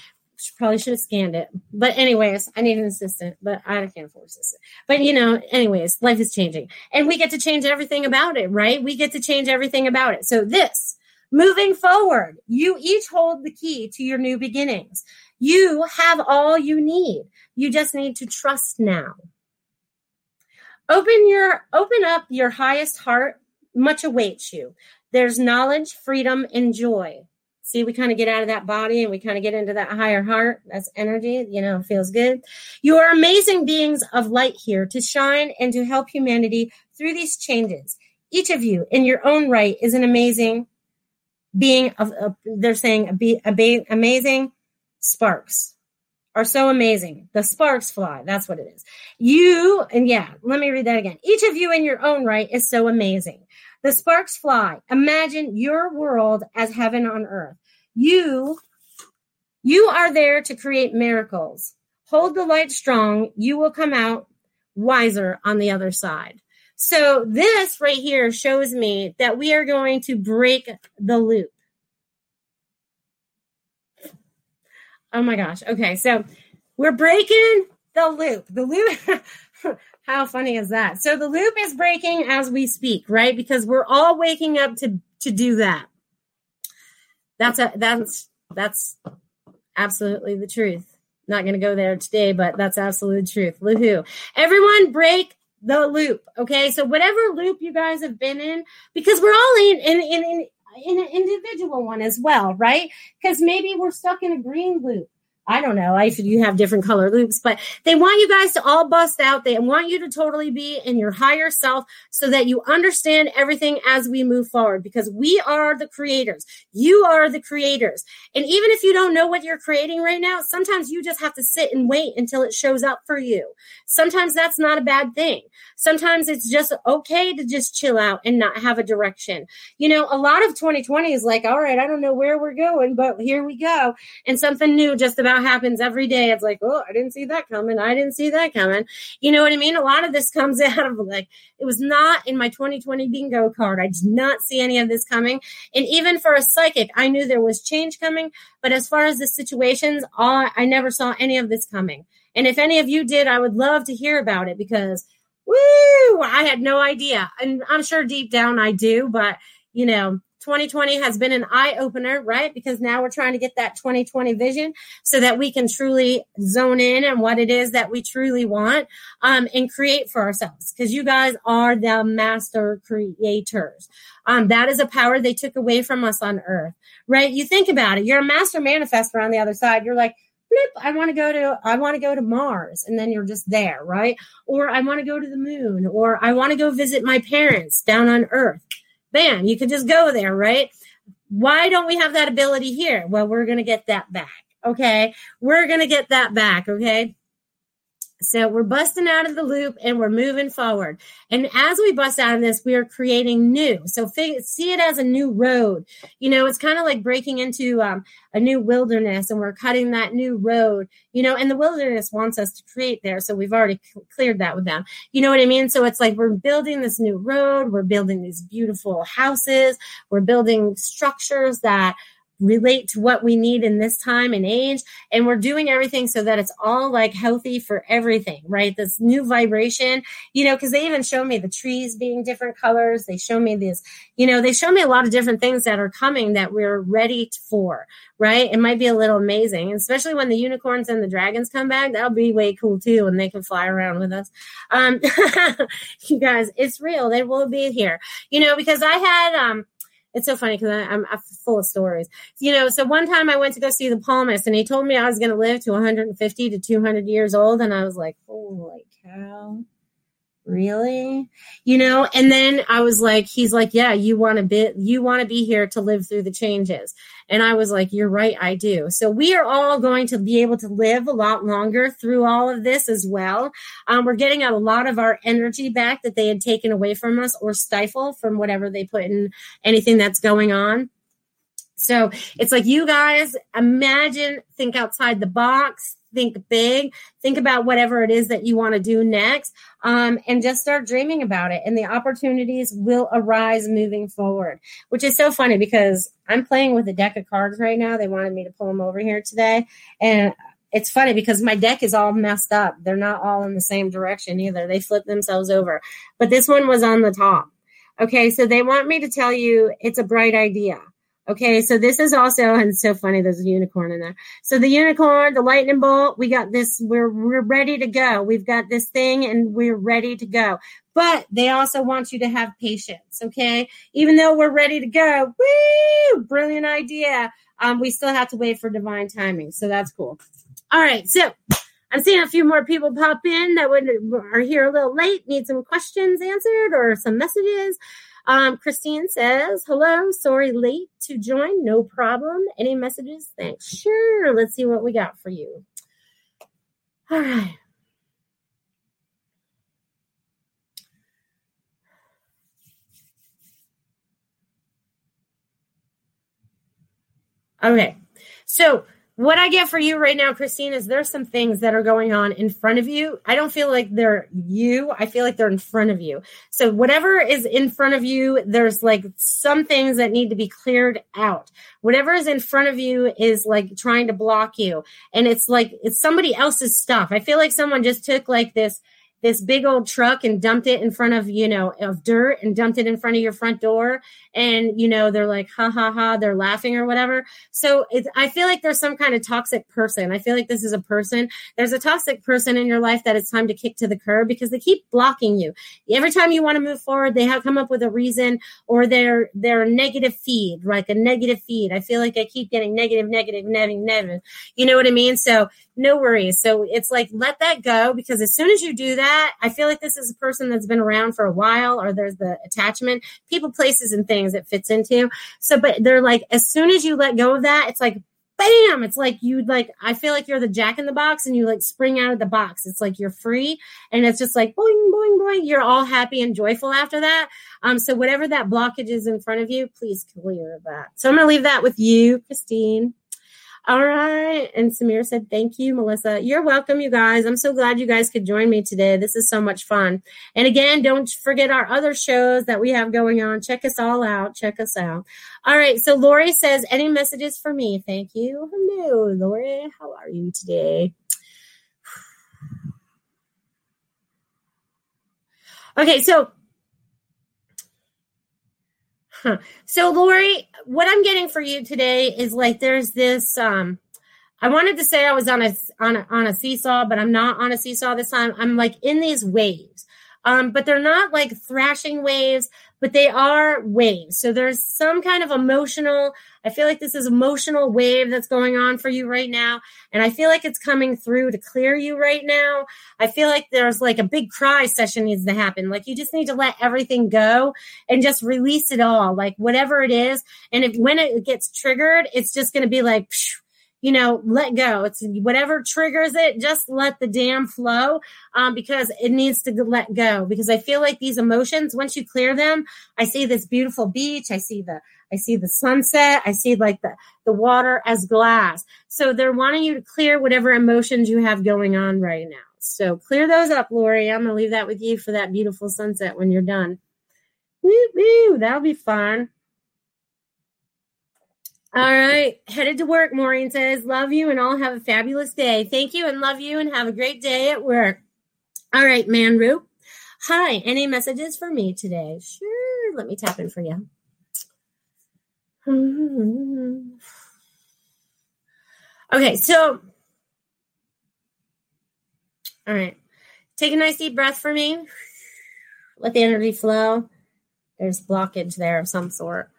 probably should have scanned it. But anyways, I need an assistant, but I can't afford an assistant. But you know, anyways, life is changing. And we get to change everything about it, right? We get to change everything about it. So this moving forward, you each hold the key to your new beginnings. You have all you need. You just need to trust now. Open your open up your highest heart much awaits you. There's knowledge, freedom, and joy. See, we kind of get out of that body and we kind of get into that higher heart. That's energy, you know, feels good. You are amazing beings of light here to shine and to help humanity through these changes. Each of you, in your own right, is an amazing being of, uh, they're saying, be, be, amazing sparks are so amazing. The sparks fly. That's what it is. You, and yeah, let me read that again. Each of you in your own right is so amazing. The sparks fly. Imagine your world as heaven on earth. You you are there to create miracles. Hold the light strong. You will come out wiser on the other side. So this right here shows me that we are going to break the loop. Oh my gosh. Okay. So we're breaking the loop. The loop How funny is that? So the loop is breaking as we speak, right? Because we're all waking up to to do that. That's a that's that's absolutely the truth. Not going to go there today, but that's absolute truth. Woohoo! Everyone, break the loop. Okay, so whatever loop you guys have been in, because we're all in in in, in in an individual one as well, right? Because maybe we're stuck in a green loop I don't know if you have different color loops, but they want you guys to all bust out. They want you to totally be in your higher self so that you understand everything as we move forward because we are the creators. You are the creators. And even if you don't know what you're creating right now, sometimes you just have to sit and wait until it shows up for you. Sometimes that's not a bad thing. Sometimes it's just okay to just chill out and not have a direction. You know, a lot of 2020 is like, all right, I don't know where we're going, but here we go. And something new just about happens every day. It's like, oh, I didn't see that coming. I didn't see that coming. You know what I mean? A lot of this comes out of like, it was not in my 2020 bingo card. I did not see any of this coming. And even for a psychic, I knew there was change coming. But as far as the situations, all, I never saw any of this coming. And if any of you did, I would love to hear about it because, woo, I had no idea. And I'm sure deep down I do, but you know, 2020 has been an eye opener, right? Because now we're trying to get that 2020 vision so that we can truly zone in on what it is that we truly want um, and create for ourselves. Because you guys are the master creators. Um, that is a power they took away from us on earth, right? You think about it. You're a master manifestor on the other side. You're like, I want to go to I want to go to Mars and then you're just there, right? Or I want to go to the moon or I want to go visit my parents down on earth bam, you could just go there, right? Why don't we have that ability here? Well, we're going to get that back. Okay. We're going to get that back. Okay. So we're busting out of the loop and we're moving forward. And as we bust out of this, we are creating new. So see it as a new road. You know, it's kind of like breaking into um, a new wilderness and we're cutting that new road, you know, and the wilderness wants us to create there. So we've already cleared that with them. You know what I mean? So it's like we're building this new road. We're building these beautiful houses. We're building structures that relate to what we need in this time and age and we're doing everything so that it's all like healthy for everything right? This new vibration you know because they even show me the trees being different colors. They show me this you know they show me a lot of different things that are coming that we're ready for right? It might be a little amazing especially when the unicorns and the dragons come back. That'll be way cool too and they can fly around with us. Um you guys it's real. They will be here. You know because i had um it's so funny because I'm, I'm full of stories. You know, so one time I went to go see the palmist and he told me I was going to live to 150 to 200 years old. And I was like, holy cow really? You know and then i was like he's like yeah you want to be you want to be here to live through the changes. And i was like you're right i do. So we are all going to be able to live a lot longer through all of this as well. Um, we're getting a lot of our energy back that they had taken away from us or stifle from whatever they put in anything that's going on. So it's like you guys imagine think outside the box think big, think about whatever it is that you want to do next, um, and just start dreaming about it. And the opportunities will arise moving forward, which is so funny because I'm playing with a deck of cards right now. They wanted me to pull them over here today. And it's funny because my deck is all messed up. They're not all in the same direction either. They flip themselves over. But this one was on the top. Okay, so they want me to tell you it's a bright idea. Okay, so this is also, and it's so funny, there's a unicorn in there. So the unicorn, the lightning bolt, we got this, we're, we're ready to go. We've got this thing and we're ready to go. But they also want you to have patience. Okay. Even though we're ready to go, woo, brilliant idea. Um, we still have to wait for divine timing. So that's cool. All right. So I'm seeing a few more people pop in that would, are here a little late, need some questions answered or some messages. Um, Christine says, hello, sorry late to join. No problem. Any messages? Thanks. Sure. Let's see what we got for you. All right. Okay. So what I get for you right now, Christine, is there's some things that are going on in front of you. I don't feel like they're you. I feel like they're in front of you. So whatever is in front of you, there's like some things that need to be cleared out. Whatever is in front of you is like trying to block you. And it's like it's somebody else's stuff. I feel like someone just took like this this big old truck and dumped it in front of you know of dirt and dumped it in front of your front door. And you know they're like ha ha ha they're laughing or whatever. So i feel like there's some kind of toxic person. I feel like this is a person. There's a toxic person in your life that it's time to kick to the curb because they keep blocking you. Every time you want to move forward they have come up with a reason or they're they're a negative feed like a negative feed. I feel like i keep getting negative negative negative negative. Never. you know what i mean? So no worries so it's like let that go because as soon as you do that I feel like this is a person that's been around for a while, or there's the attachment, people, places, and things it fits into. So, but they're like, as soon as you let go of that, it's like, bam! It's like you like, I feel like you're the jack in the box and you like spring out of the box. It's like you're free and it's just like boing, boing, boing. You're all happy and joyful after that. Um, so whatever that blockage is in front of you, please clear that. So I'm to leave that with you, Christine. All right. And Samir said, Thank you, Melissa. You're welcome, you guys. I'm so glad you guys could join me today. This is so much fun. And again, don't forget our other shows that we have going on. Check us all out. Check us out. All right. So Lori says, Any messages for me? Thank you. Hello, Lori. How are you today? Okay. So So, Lori, what I'm getting for you today is like there's this. Um, I wanted to say I was on a on a on a seesaw, but I'm not on a seesaw this time. I'm like in these waves. um, but they're not like thrashing waves, but they are waves. So there's some kind of emotional, I feel like this is emotional wave that's going on for you right now. And I feel like it's coming through to clear you right now. I feel like there's like a big cry session needs to happen. Like you just need to let everything go and just release it all, like whatever it is. And if when it gets triggered, it's just going to be like, you know, let go. It's whatever triggers it, just let the dam flow um, because it needs to let go. Because I feel like these emotions, once you clear them, I see this beautiful beach. I see the, I see the sunset. I see like the, the water as glass. So they're wanting you to clear whatever emotions you have going on right now. So clear those up, Lori. I'm going to leave that with you for that beautiful sunset when you're done. Woo, woo, that'll be fun. All right. Headed to work, Maureen says. Love you and all have a fabulous day. Thank you and love you and have a great day at work. All right, Manru. Hi. Any messages for me today? Sure. Let me tap in for you. Okay, so all right. Take a nice deep breath for me. Let the energy flow. There's blockage there of some sort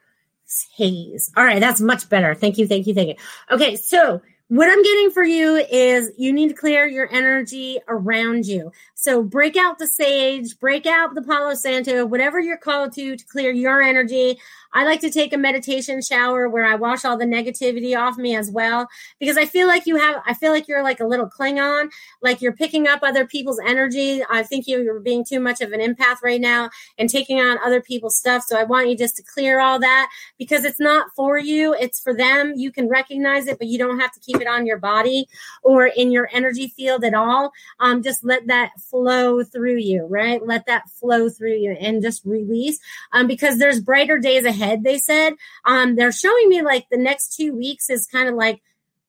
haze. All right, that's much better. Thank you, thank you, thank you. Okay, so what I'm getting for you is you need to clear your energy around you. So break out the sage, break out the Palo Santo, whatever you're called to to clear your energy. I like to take a meditation shower where I wash all the negativity off me as well because I feel like you have I feel like you're like a little Klingon, like you're picking up other people's energy. I think you're being too much of an empath right now and taking on other people's stuff. So I want you just to clear all that because it's not for you, it's for them. You can recognize it, but you don't have to keep it on your body or in your energy field at all. Um, just let that flow through you, right? Let that flow through you and just release um, because there's brighter days ahead, they said. Um, they're showing me like the next two weeks is kind of like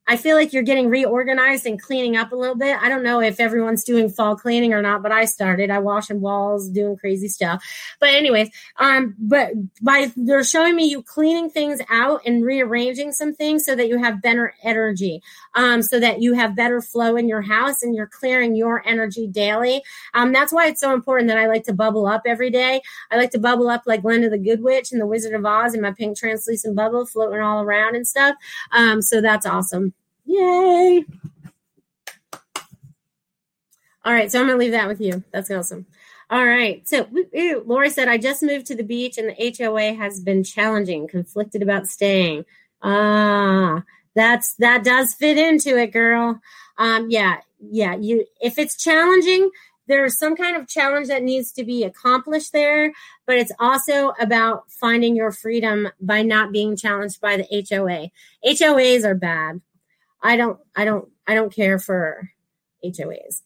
I feel like you're getting reorganized and cleaning up a little bit. I don't know if everyone's doing fall cleaning or not, but I started. I washing walls, doing crazy stuff. But anyways, um, but by they're showing me you cleaning things out and rearranging some things so that you have better energy, um, so that you have better flow in your house and you're clearing your energy daily. Um, that's why it's so important that I like to bubble up every day. I like to bubble up like Glinda the Good Witch and the Wizard of Oz in my pink translucent bubble floating all around and stuff. Um, so that's awesome. Yay. All right, so I'm to leave that with you. That's awesome. All right. So, ooh, Lori said, I just moved to the beach and the HOA has been challenging, conflicted about staying. Ah, that's that does fit into it, girl. Um, yeah, yeah. You if it's challenging, there's some kind of challenge that needs to be accomplished there, but it's also about finding your freedom by not being challenged by the HOA. HOAs are bad. I don't I don't I don't care for HOAs.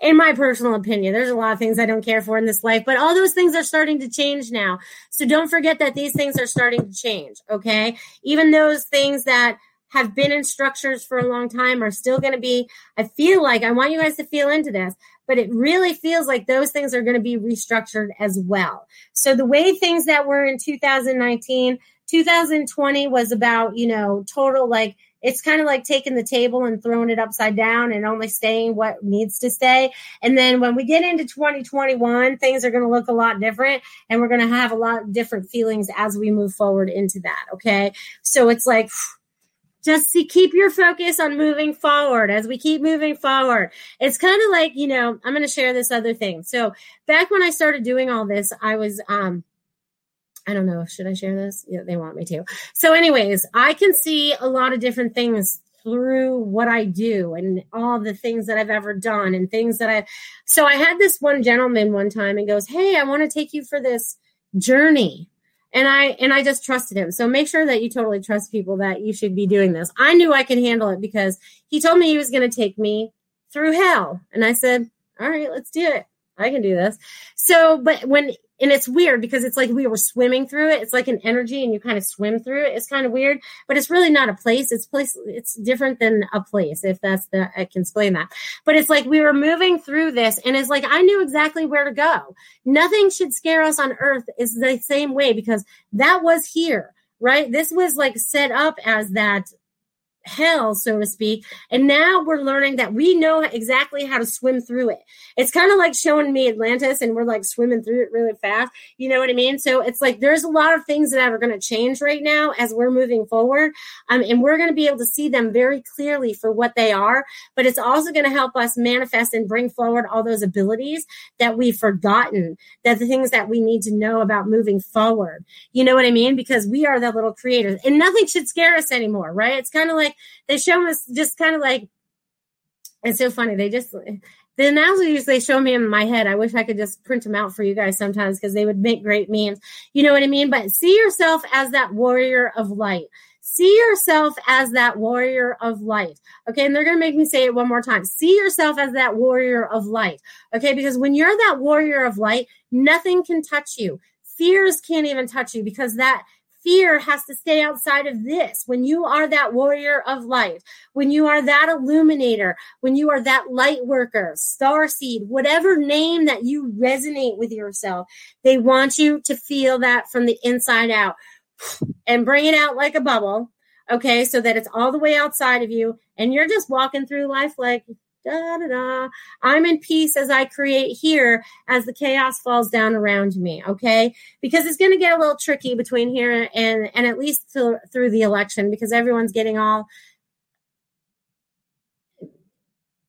in my personal opinion, there's a lot of things I don't care for in this life, but all those things are starting to change now. So don't forget that these things are starting to change, okay? Even those things that have been in structures for a long time are still going to be I feel like I want you guys to feel into this, but it really feels like those things are going to be restructured as well. So the way things that were in 2019 2020 was about, you know, total like it's kind of like taking the table and throwing it upside down and only staying what needs to stay. And then when we get into 2021, things are going to look a lot different and we're going to have a lot of different feelings as we move forward into that. Okay. So it's like, just see, keep your focus on moving forward as we keep moving forward. It's kind of like, you know, I'm going to share this other thing. So back when I started doing all this, I was, um, I don't know. Should I share this? Yeah, they want me to. So, anyways, I can see a lot of different things through what I do and all the things that I've ever done and things that I. So, I had this one gentleman one time and goes, Hey, I want to take you for this journey. And I and I just trusted him. So make sure that you totally trust people that you should be doing this. I knew I could handle it because he told me he was going to take me through hell. And I said, "All right, let's do it. I can do this." So, but when and it's weird because it's like we were swimming through it. It's like an energy and you kind of swim through it. It's kind of weird, but it's really not a place. It's place. It's different than a place. If that's the, I can explain that, but it's like we were moving through this and it's like, I knew exactly where to go. Nothing should scare us on earth is the same way because that was here, right? This was like set up as that hell, so to speak. And now we're learning that we know exactly how to swim through it. It's kind of like showing me Atlantis and we're like swimming through it really fast. You know what I mean? So it's like there's a lot of things that are going to change right now as we're moving forward. Um, and we're going to be able to see them very clearly for what they are. But it's also going to help us manifest and bring forward all those abilities that we've forgotten, that the things that we need to know about moving forward. You know what I mean? Because we are the little creators and nothing should scare us anymore, right? It's kind of like they show us just kind of like it's so funny. They just the analogies they show me in my head. I wish I could just print them out for you guys sometimes because they would make great memes. You know what I mean? But see yourself as that warrior of light. See yourself as that warrior of light. Okay. And they're going to make me say it one more time. See yourself as that warrior of light. Okay. Because when you're that warrior of light, nothing can touch you. Fears can't even touch you because that fear has to stay outside of this. When you are that warrior of light, when you are that illuminator, when you are that light worker, star seed, whatever name that you resonate with yourself, they want you to feel that from the inside out and bring it out like a bubble. Okay, so that it's all the way outside of you and you're just walking through life like da da da. I'm in peace as I create here as the chaos falls down around me. Okay, because it's going to get a little tricky between here and and at least through, through the election because everyone's getting all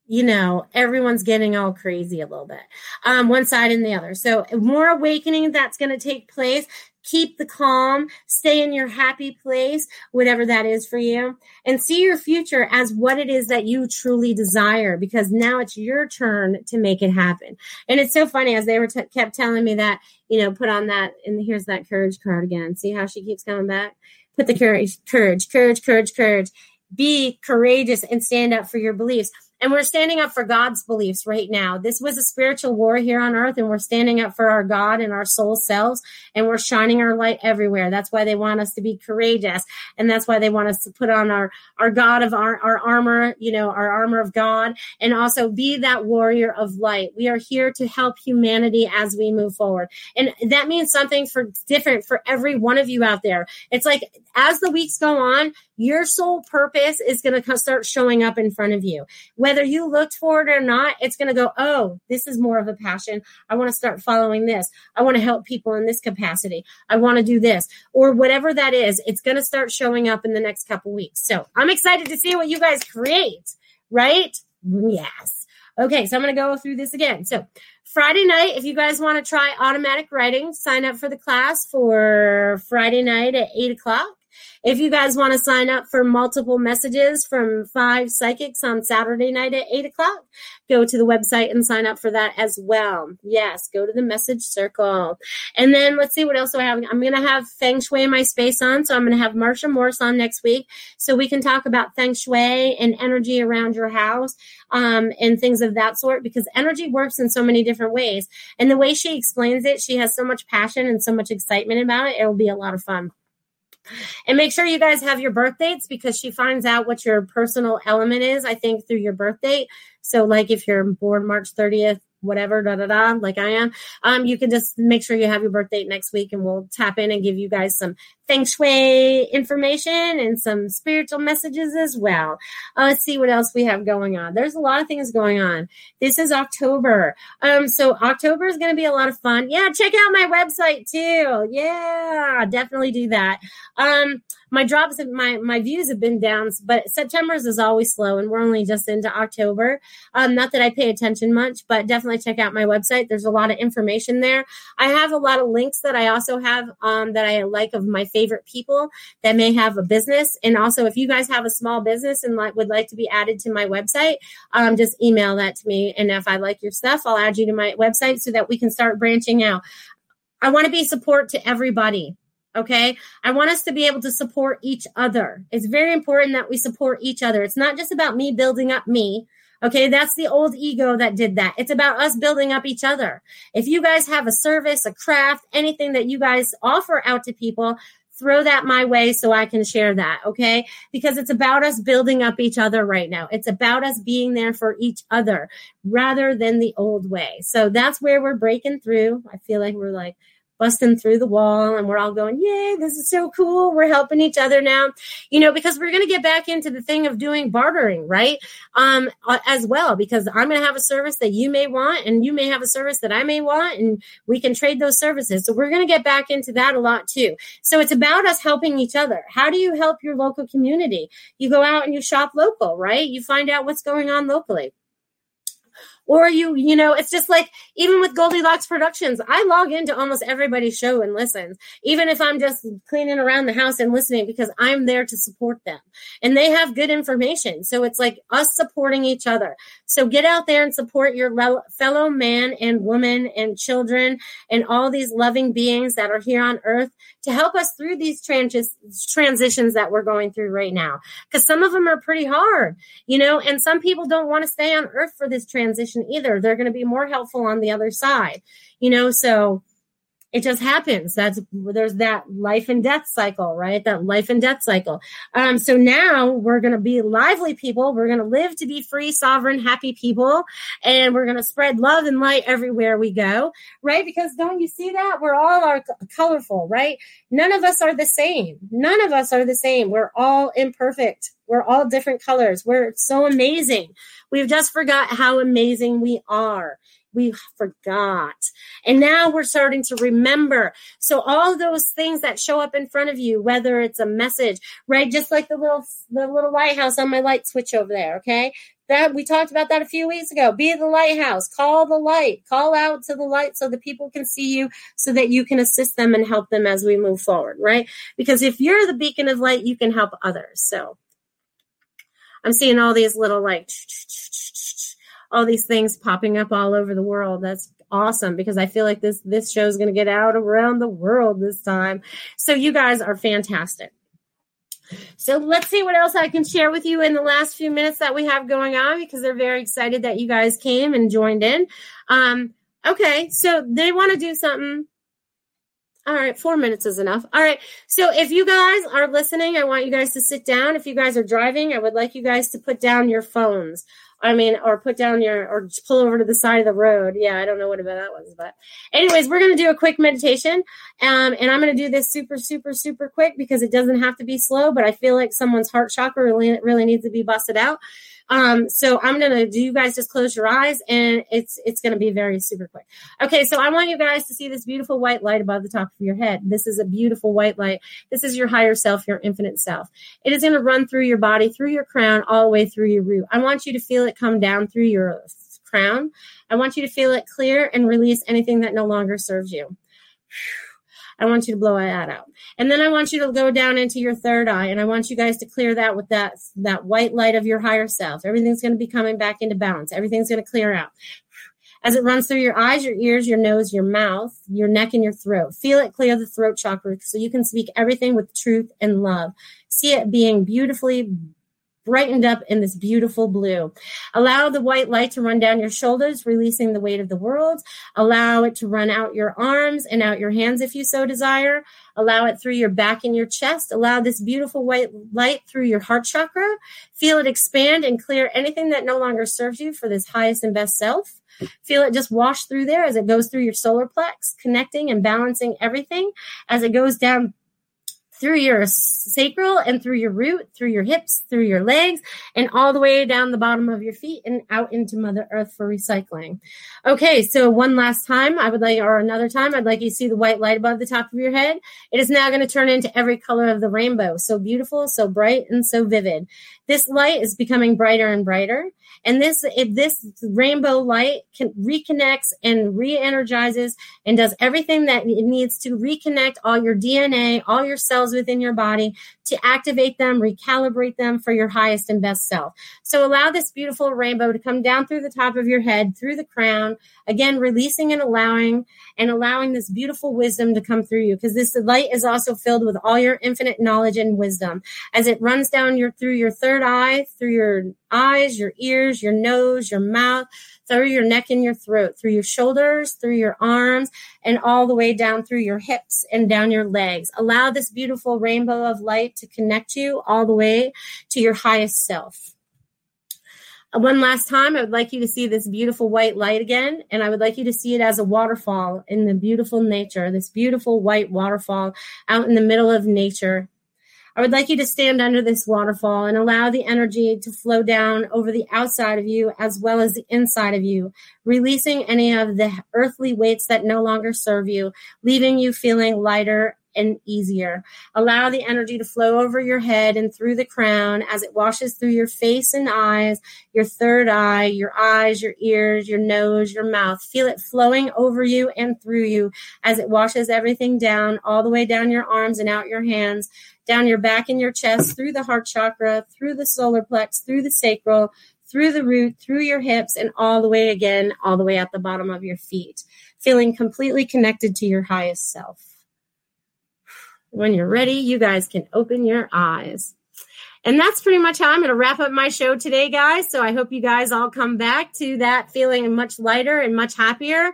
you know, everyone's getting all crazy a little bit, um, one side and the other. So, more awakening that's going to take place. Keep the calm, stay in your happy place, whatever that is for you, and see your future as what it is that you truly desire because now it's your turn to make it happen. And it's so funny as they were t- kept telling me that, you know, put on that, and here's that courage card again. See how she keeps coming back? Put the courage, courage, courage, courage, courage. Be courageous and stand up for your beliefs and we're standing up for God's beliefs right now. This was a spiritual war here on earth, and we're standing up for our God and our soul selves, and we're shining our light everywhere. That's why they want us to be courageous, and that's why they want us to put on our, our God of our, our armor, you know, our armor of God, and also be that warrior of light. We are here to help humanity as we move forward. And that means something for different for every one of you out there. It's like as the weeks go on, your soul purpose is going to start showing up in front of you. Whether you looked for it or not, it's going to go, oh, this is more of a passion. I want to start following this. I want to help people in this capacity. I want to do this. Or whatever that is, it's going to start showing up in the next couple weeks. So I'm excited to see what you guys create, right? Yes. Okay, so I'm going to go through this again. So, Friday night, if you guys want to try automatic writing, sign up for the class for Friday night at 8 o'clock. If you guys want to sign up for multiple messages from five psychics on Saturday night at eight o'clock, go to the website and sign up for that as well. Yes, go to the message circle. And then let's see what else do I have. I'm going to have Feng Shui in my space on. So I'm going to have Marsha Morris on next week. So we can talk about Feng Shui and energy around your house um, and things of that sort because energy works in so many different ways. And the way she explains it, she has so much passion and so much excitement about it. It will be a lot of fun. And make sure you guys have your birth dates because she finds out what your personal element is, I think, through your birth date. So, like if you're born March 30th, whatever, da da da, like I am, um, you can just make sure you have your birth date next week and we'll tap in and give you guys some feng shui information and some spiritual messages as well. Uh, let's see what else we have going on. There's a lot of things going on. This is October. Um, so October is going to be a lot of fun. Yeah, check out my website too. Yeah, definitely do that. Um, my drops my my views have been down, but September's is always slow, and we're only just into October. Um, not that I pay attention much, but definitely check out my website. There's a lot of information there. I have a lot of links that I also have um, that I like of my favorite people that may have a business. And also, if you guys have a small business and like would like to be added to my website, um, just email that to me. And if I like your stuff, I'll add you to my website so that we can start branching out. I want to be support to everybody. Okay. I want us to be able to support each other. It's very important that we support each other. It's not just about me building up me. Okay, that's the old ego that did that. It's about us building up each other. If you guys have a service, a craft, anything that you guys offer out to people, throw that my way so I can share that. Okay. Because it's about us building up each other right now. It's about us being there for each other rather than the old way. So that's where we're breaking through. I feel like we're like busting through the wall and we're all going, Yay, this is so cool. We're helping each other now. You know, because we're going to get back into the thing of doing bartering, right? Um, as well, because I'm going to have a service that you may want and you may have a service that I may want and we can trade those services. So we're going to get back into that a lot too. So it's about us helping each other. How do you help your local community? You go out and you shop local, right? You find out what's going on locally or you you know it's just like even with goldilocks productions i log into almost everybody's show and listen even if i'm just cleaning around the house and listening because i'm there to support them. And they have good information. So it's like us supporting each other. So get out there and support your fellow man and woman and children and all these loving beings that are here on earth to help us through these trans- transitions that we're going through right now because some of them are pretty hard you know and some people don't want to stay on earth for this transition either. They're going to be more helpful on the other side, you know. So it just happens. That's there's that life and death cycle, right? That life and death cycle. Um, so now we're to be lively people. We're to live to be free, sovereign, happy people, and we're to spread love and light everywhere we go, right? Because don't you see that we're all are colorful, right? None of us are the same. None of us are the same. We're all imperfect. We're all different colors. We're so amazing. We've just forgot how amazing we are. We forgot. And now we're starting to remember. So all those things that show up in front of you, whether it's a message, right? Just like the little the little lighthouse on my light switch over there, okay? That we talked about that a few weeks ago. Be the lighthouse, call the light, call out to the light so the people can see you so that you can assist them and help them as we move forward, right? Because if you're the beacon of light, you can help others. So I'm seeing all these little like all these things popping up all over the world. That's awesome because I feel like this this show is going to get out around the world this time. So you guys are fantastic. So let's see what else I can share with you in the last few minutes that we have going on because they're very excited that you guys came and joined in. Um, okay, so they want to do something all right, four minutes is enough. All right. So if you guys are listening, I want you guys to sit down. If you guys are driving, I would like you guys to put down your phones. I mean, or put down your, or just pull over to the side of the road. Yeah, I don't know what about that was, but anyways, we're going to do a quick meditation. Um, and I'm going to do this super, super, super quick because it doesn't have to be slow, but I feel like someone's heart chakra really, really needs to be busted out. Um, so I'm gonna do you guys just close your eyes and it's it's gonna be very super quick. Okay, so I want you guys to see this beautiful white light above the top of your head. This is a beautiful white light. This is your higher self, your infinite self. It is gonna run through your body, through your crown, all the way through your root. I want you to feel it come down through your crown. I want you to feel it clear and release anything that no longer serves you. I want you to blow that out. And then I want you to go down into your third eye and I want you guys to clear that with that, that white light of your higher self. Everything's going to be coming back into balance. Everything's going to clear out. As it runs through your eyes, your ears, your nose, your mouth, your neck, and your throat. Feel it clear the throat chakra so you can speak everything with truth and love. See it being beautifully brightened up in this beautiful blue. Allow the white light to run down your shoulders, releasing the weight of the world. Allow it to run out your arms and out your hands if you so desire. Allow it through your back and your chest. Allow this beautiful white light through your heart chakra. Feel it expand and clear anything that no longer serves you for this highest and best self. Feel it just wash through there as it goes through your solar plex, connecting and balancing everything as it goes down through your sacral and through your root, through your hips, through your legs, and all the way down the bottom of your feet and out into Mother Earth for recycling. Okay, so one last time, I would like, or another time, I'd like you to see the white light above the top of your head. It is now going to turn into every color of the rainbow. So beautiful, so bright, and so vivid. This light is becoming brighter and brighter. And this, if this rainbow light can reconnects and re-energizes and does everything that it needs to reconnect all your DNA, all your cells within your body to activate them, recalibrate them for your highest and best self. So allow this beautiful rainbow to come down through the top of your head, through the crown, again, releasing and allowing and allowing this beautiful wisdom to come through you because this light is also filled with all your infinite knowledge and wisdom as it runs down your through your third eye, through your eyes, your ears, your nose, your mouth, through your neck and your throat, through your shoulders, through your arms, and all the way down through your hips and down your legs. Allow this beautiful rainbow of light to connect you all the way to your highest self. Uh, one last time, I would like you to see this beautiful white light again, and I would like you to see it as a waterfall in the beautiful nature, this beautiful white waterfall out in the middle of nature. I would like you to stand under this waterfall and allow the energy to flow down over the outside of you as well as the inside of you, releasing any of the earthly weights that no longer serve you, leaving you feeling lighter and easier. Allow the energy to flow over your head and through the crown as it washes through your face and eyes, your third eye, your eyes, your ears, your nose, your mouth. Feel it flowing over you and through you as it washes everything down, all the way down your arms and out your hands, down your back and your chest, through the heart chakra, through the solar plex, through the sacral, through the root, through your hips, and all the way again, all the way at the bottom of your feet, feeling completely connected to your highest self. When you're ready, you guys can open your eyes. And that's pretty much how I'm going to wrap up my show today, guys. So I hope you guys all come back to that feeling much lighter and much happier.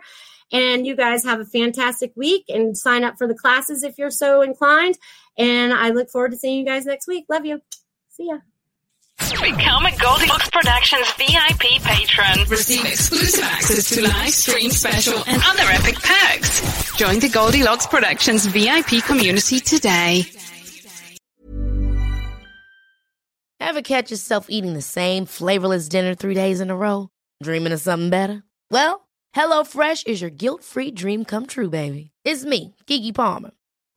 And you guys have a fantastic week and sign up for the classes if you're so inclined. And I look forward to seeing you guys next week. Love you. See ya. Become a Goldilocks Productions VIP patron. Receive exclusive access to live stream special and other epic perks. Join the Goldilocks Productions VIP community today. Ever catch yourself eating the same flavorless dinner three days in a row? Dreaming of something better? Well, HelloFresh is your guilt-free dream come true, baby. It's me, Keke Palmer.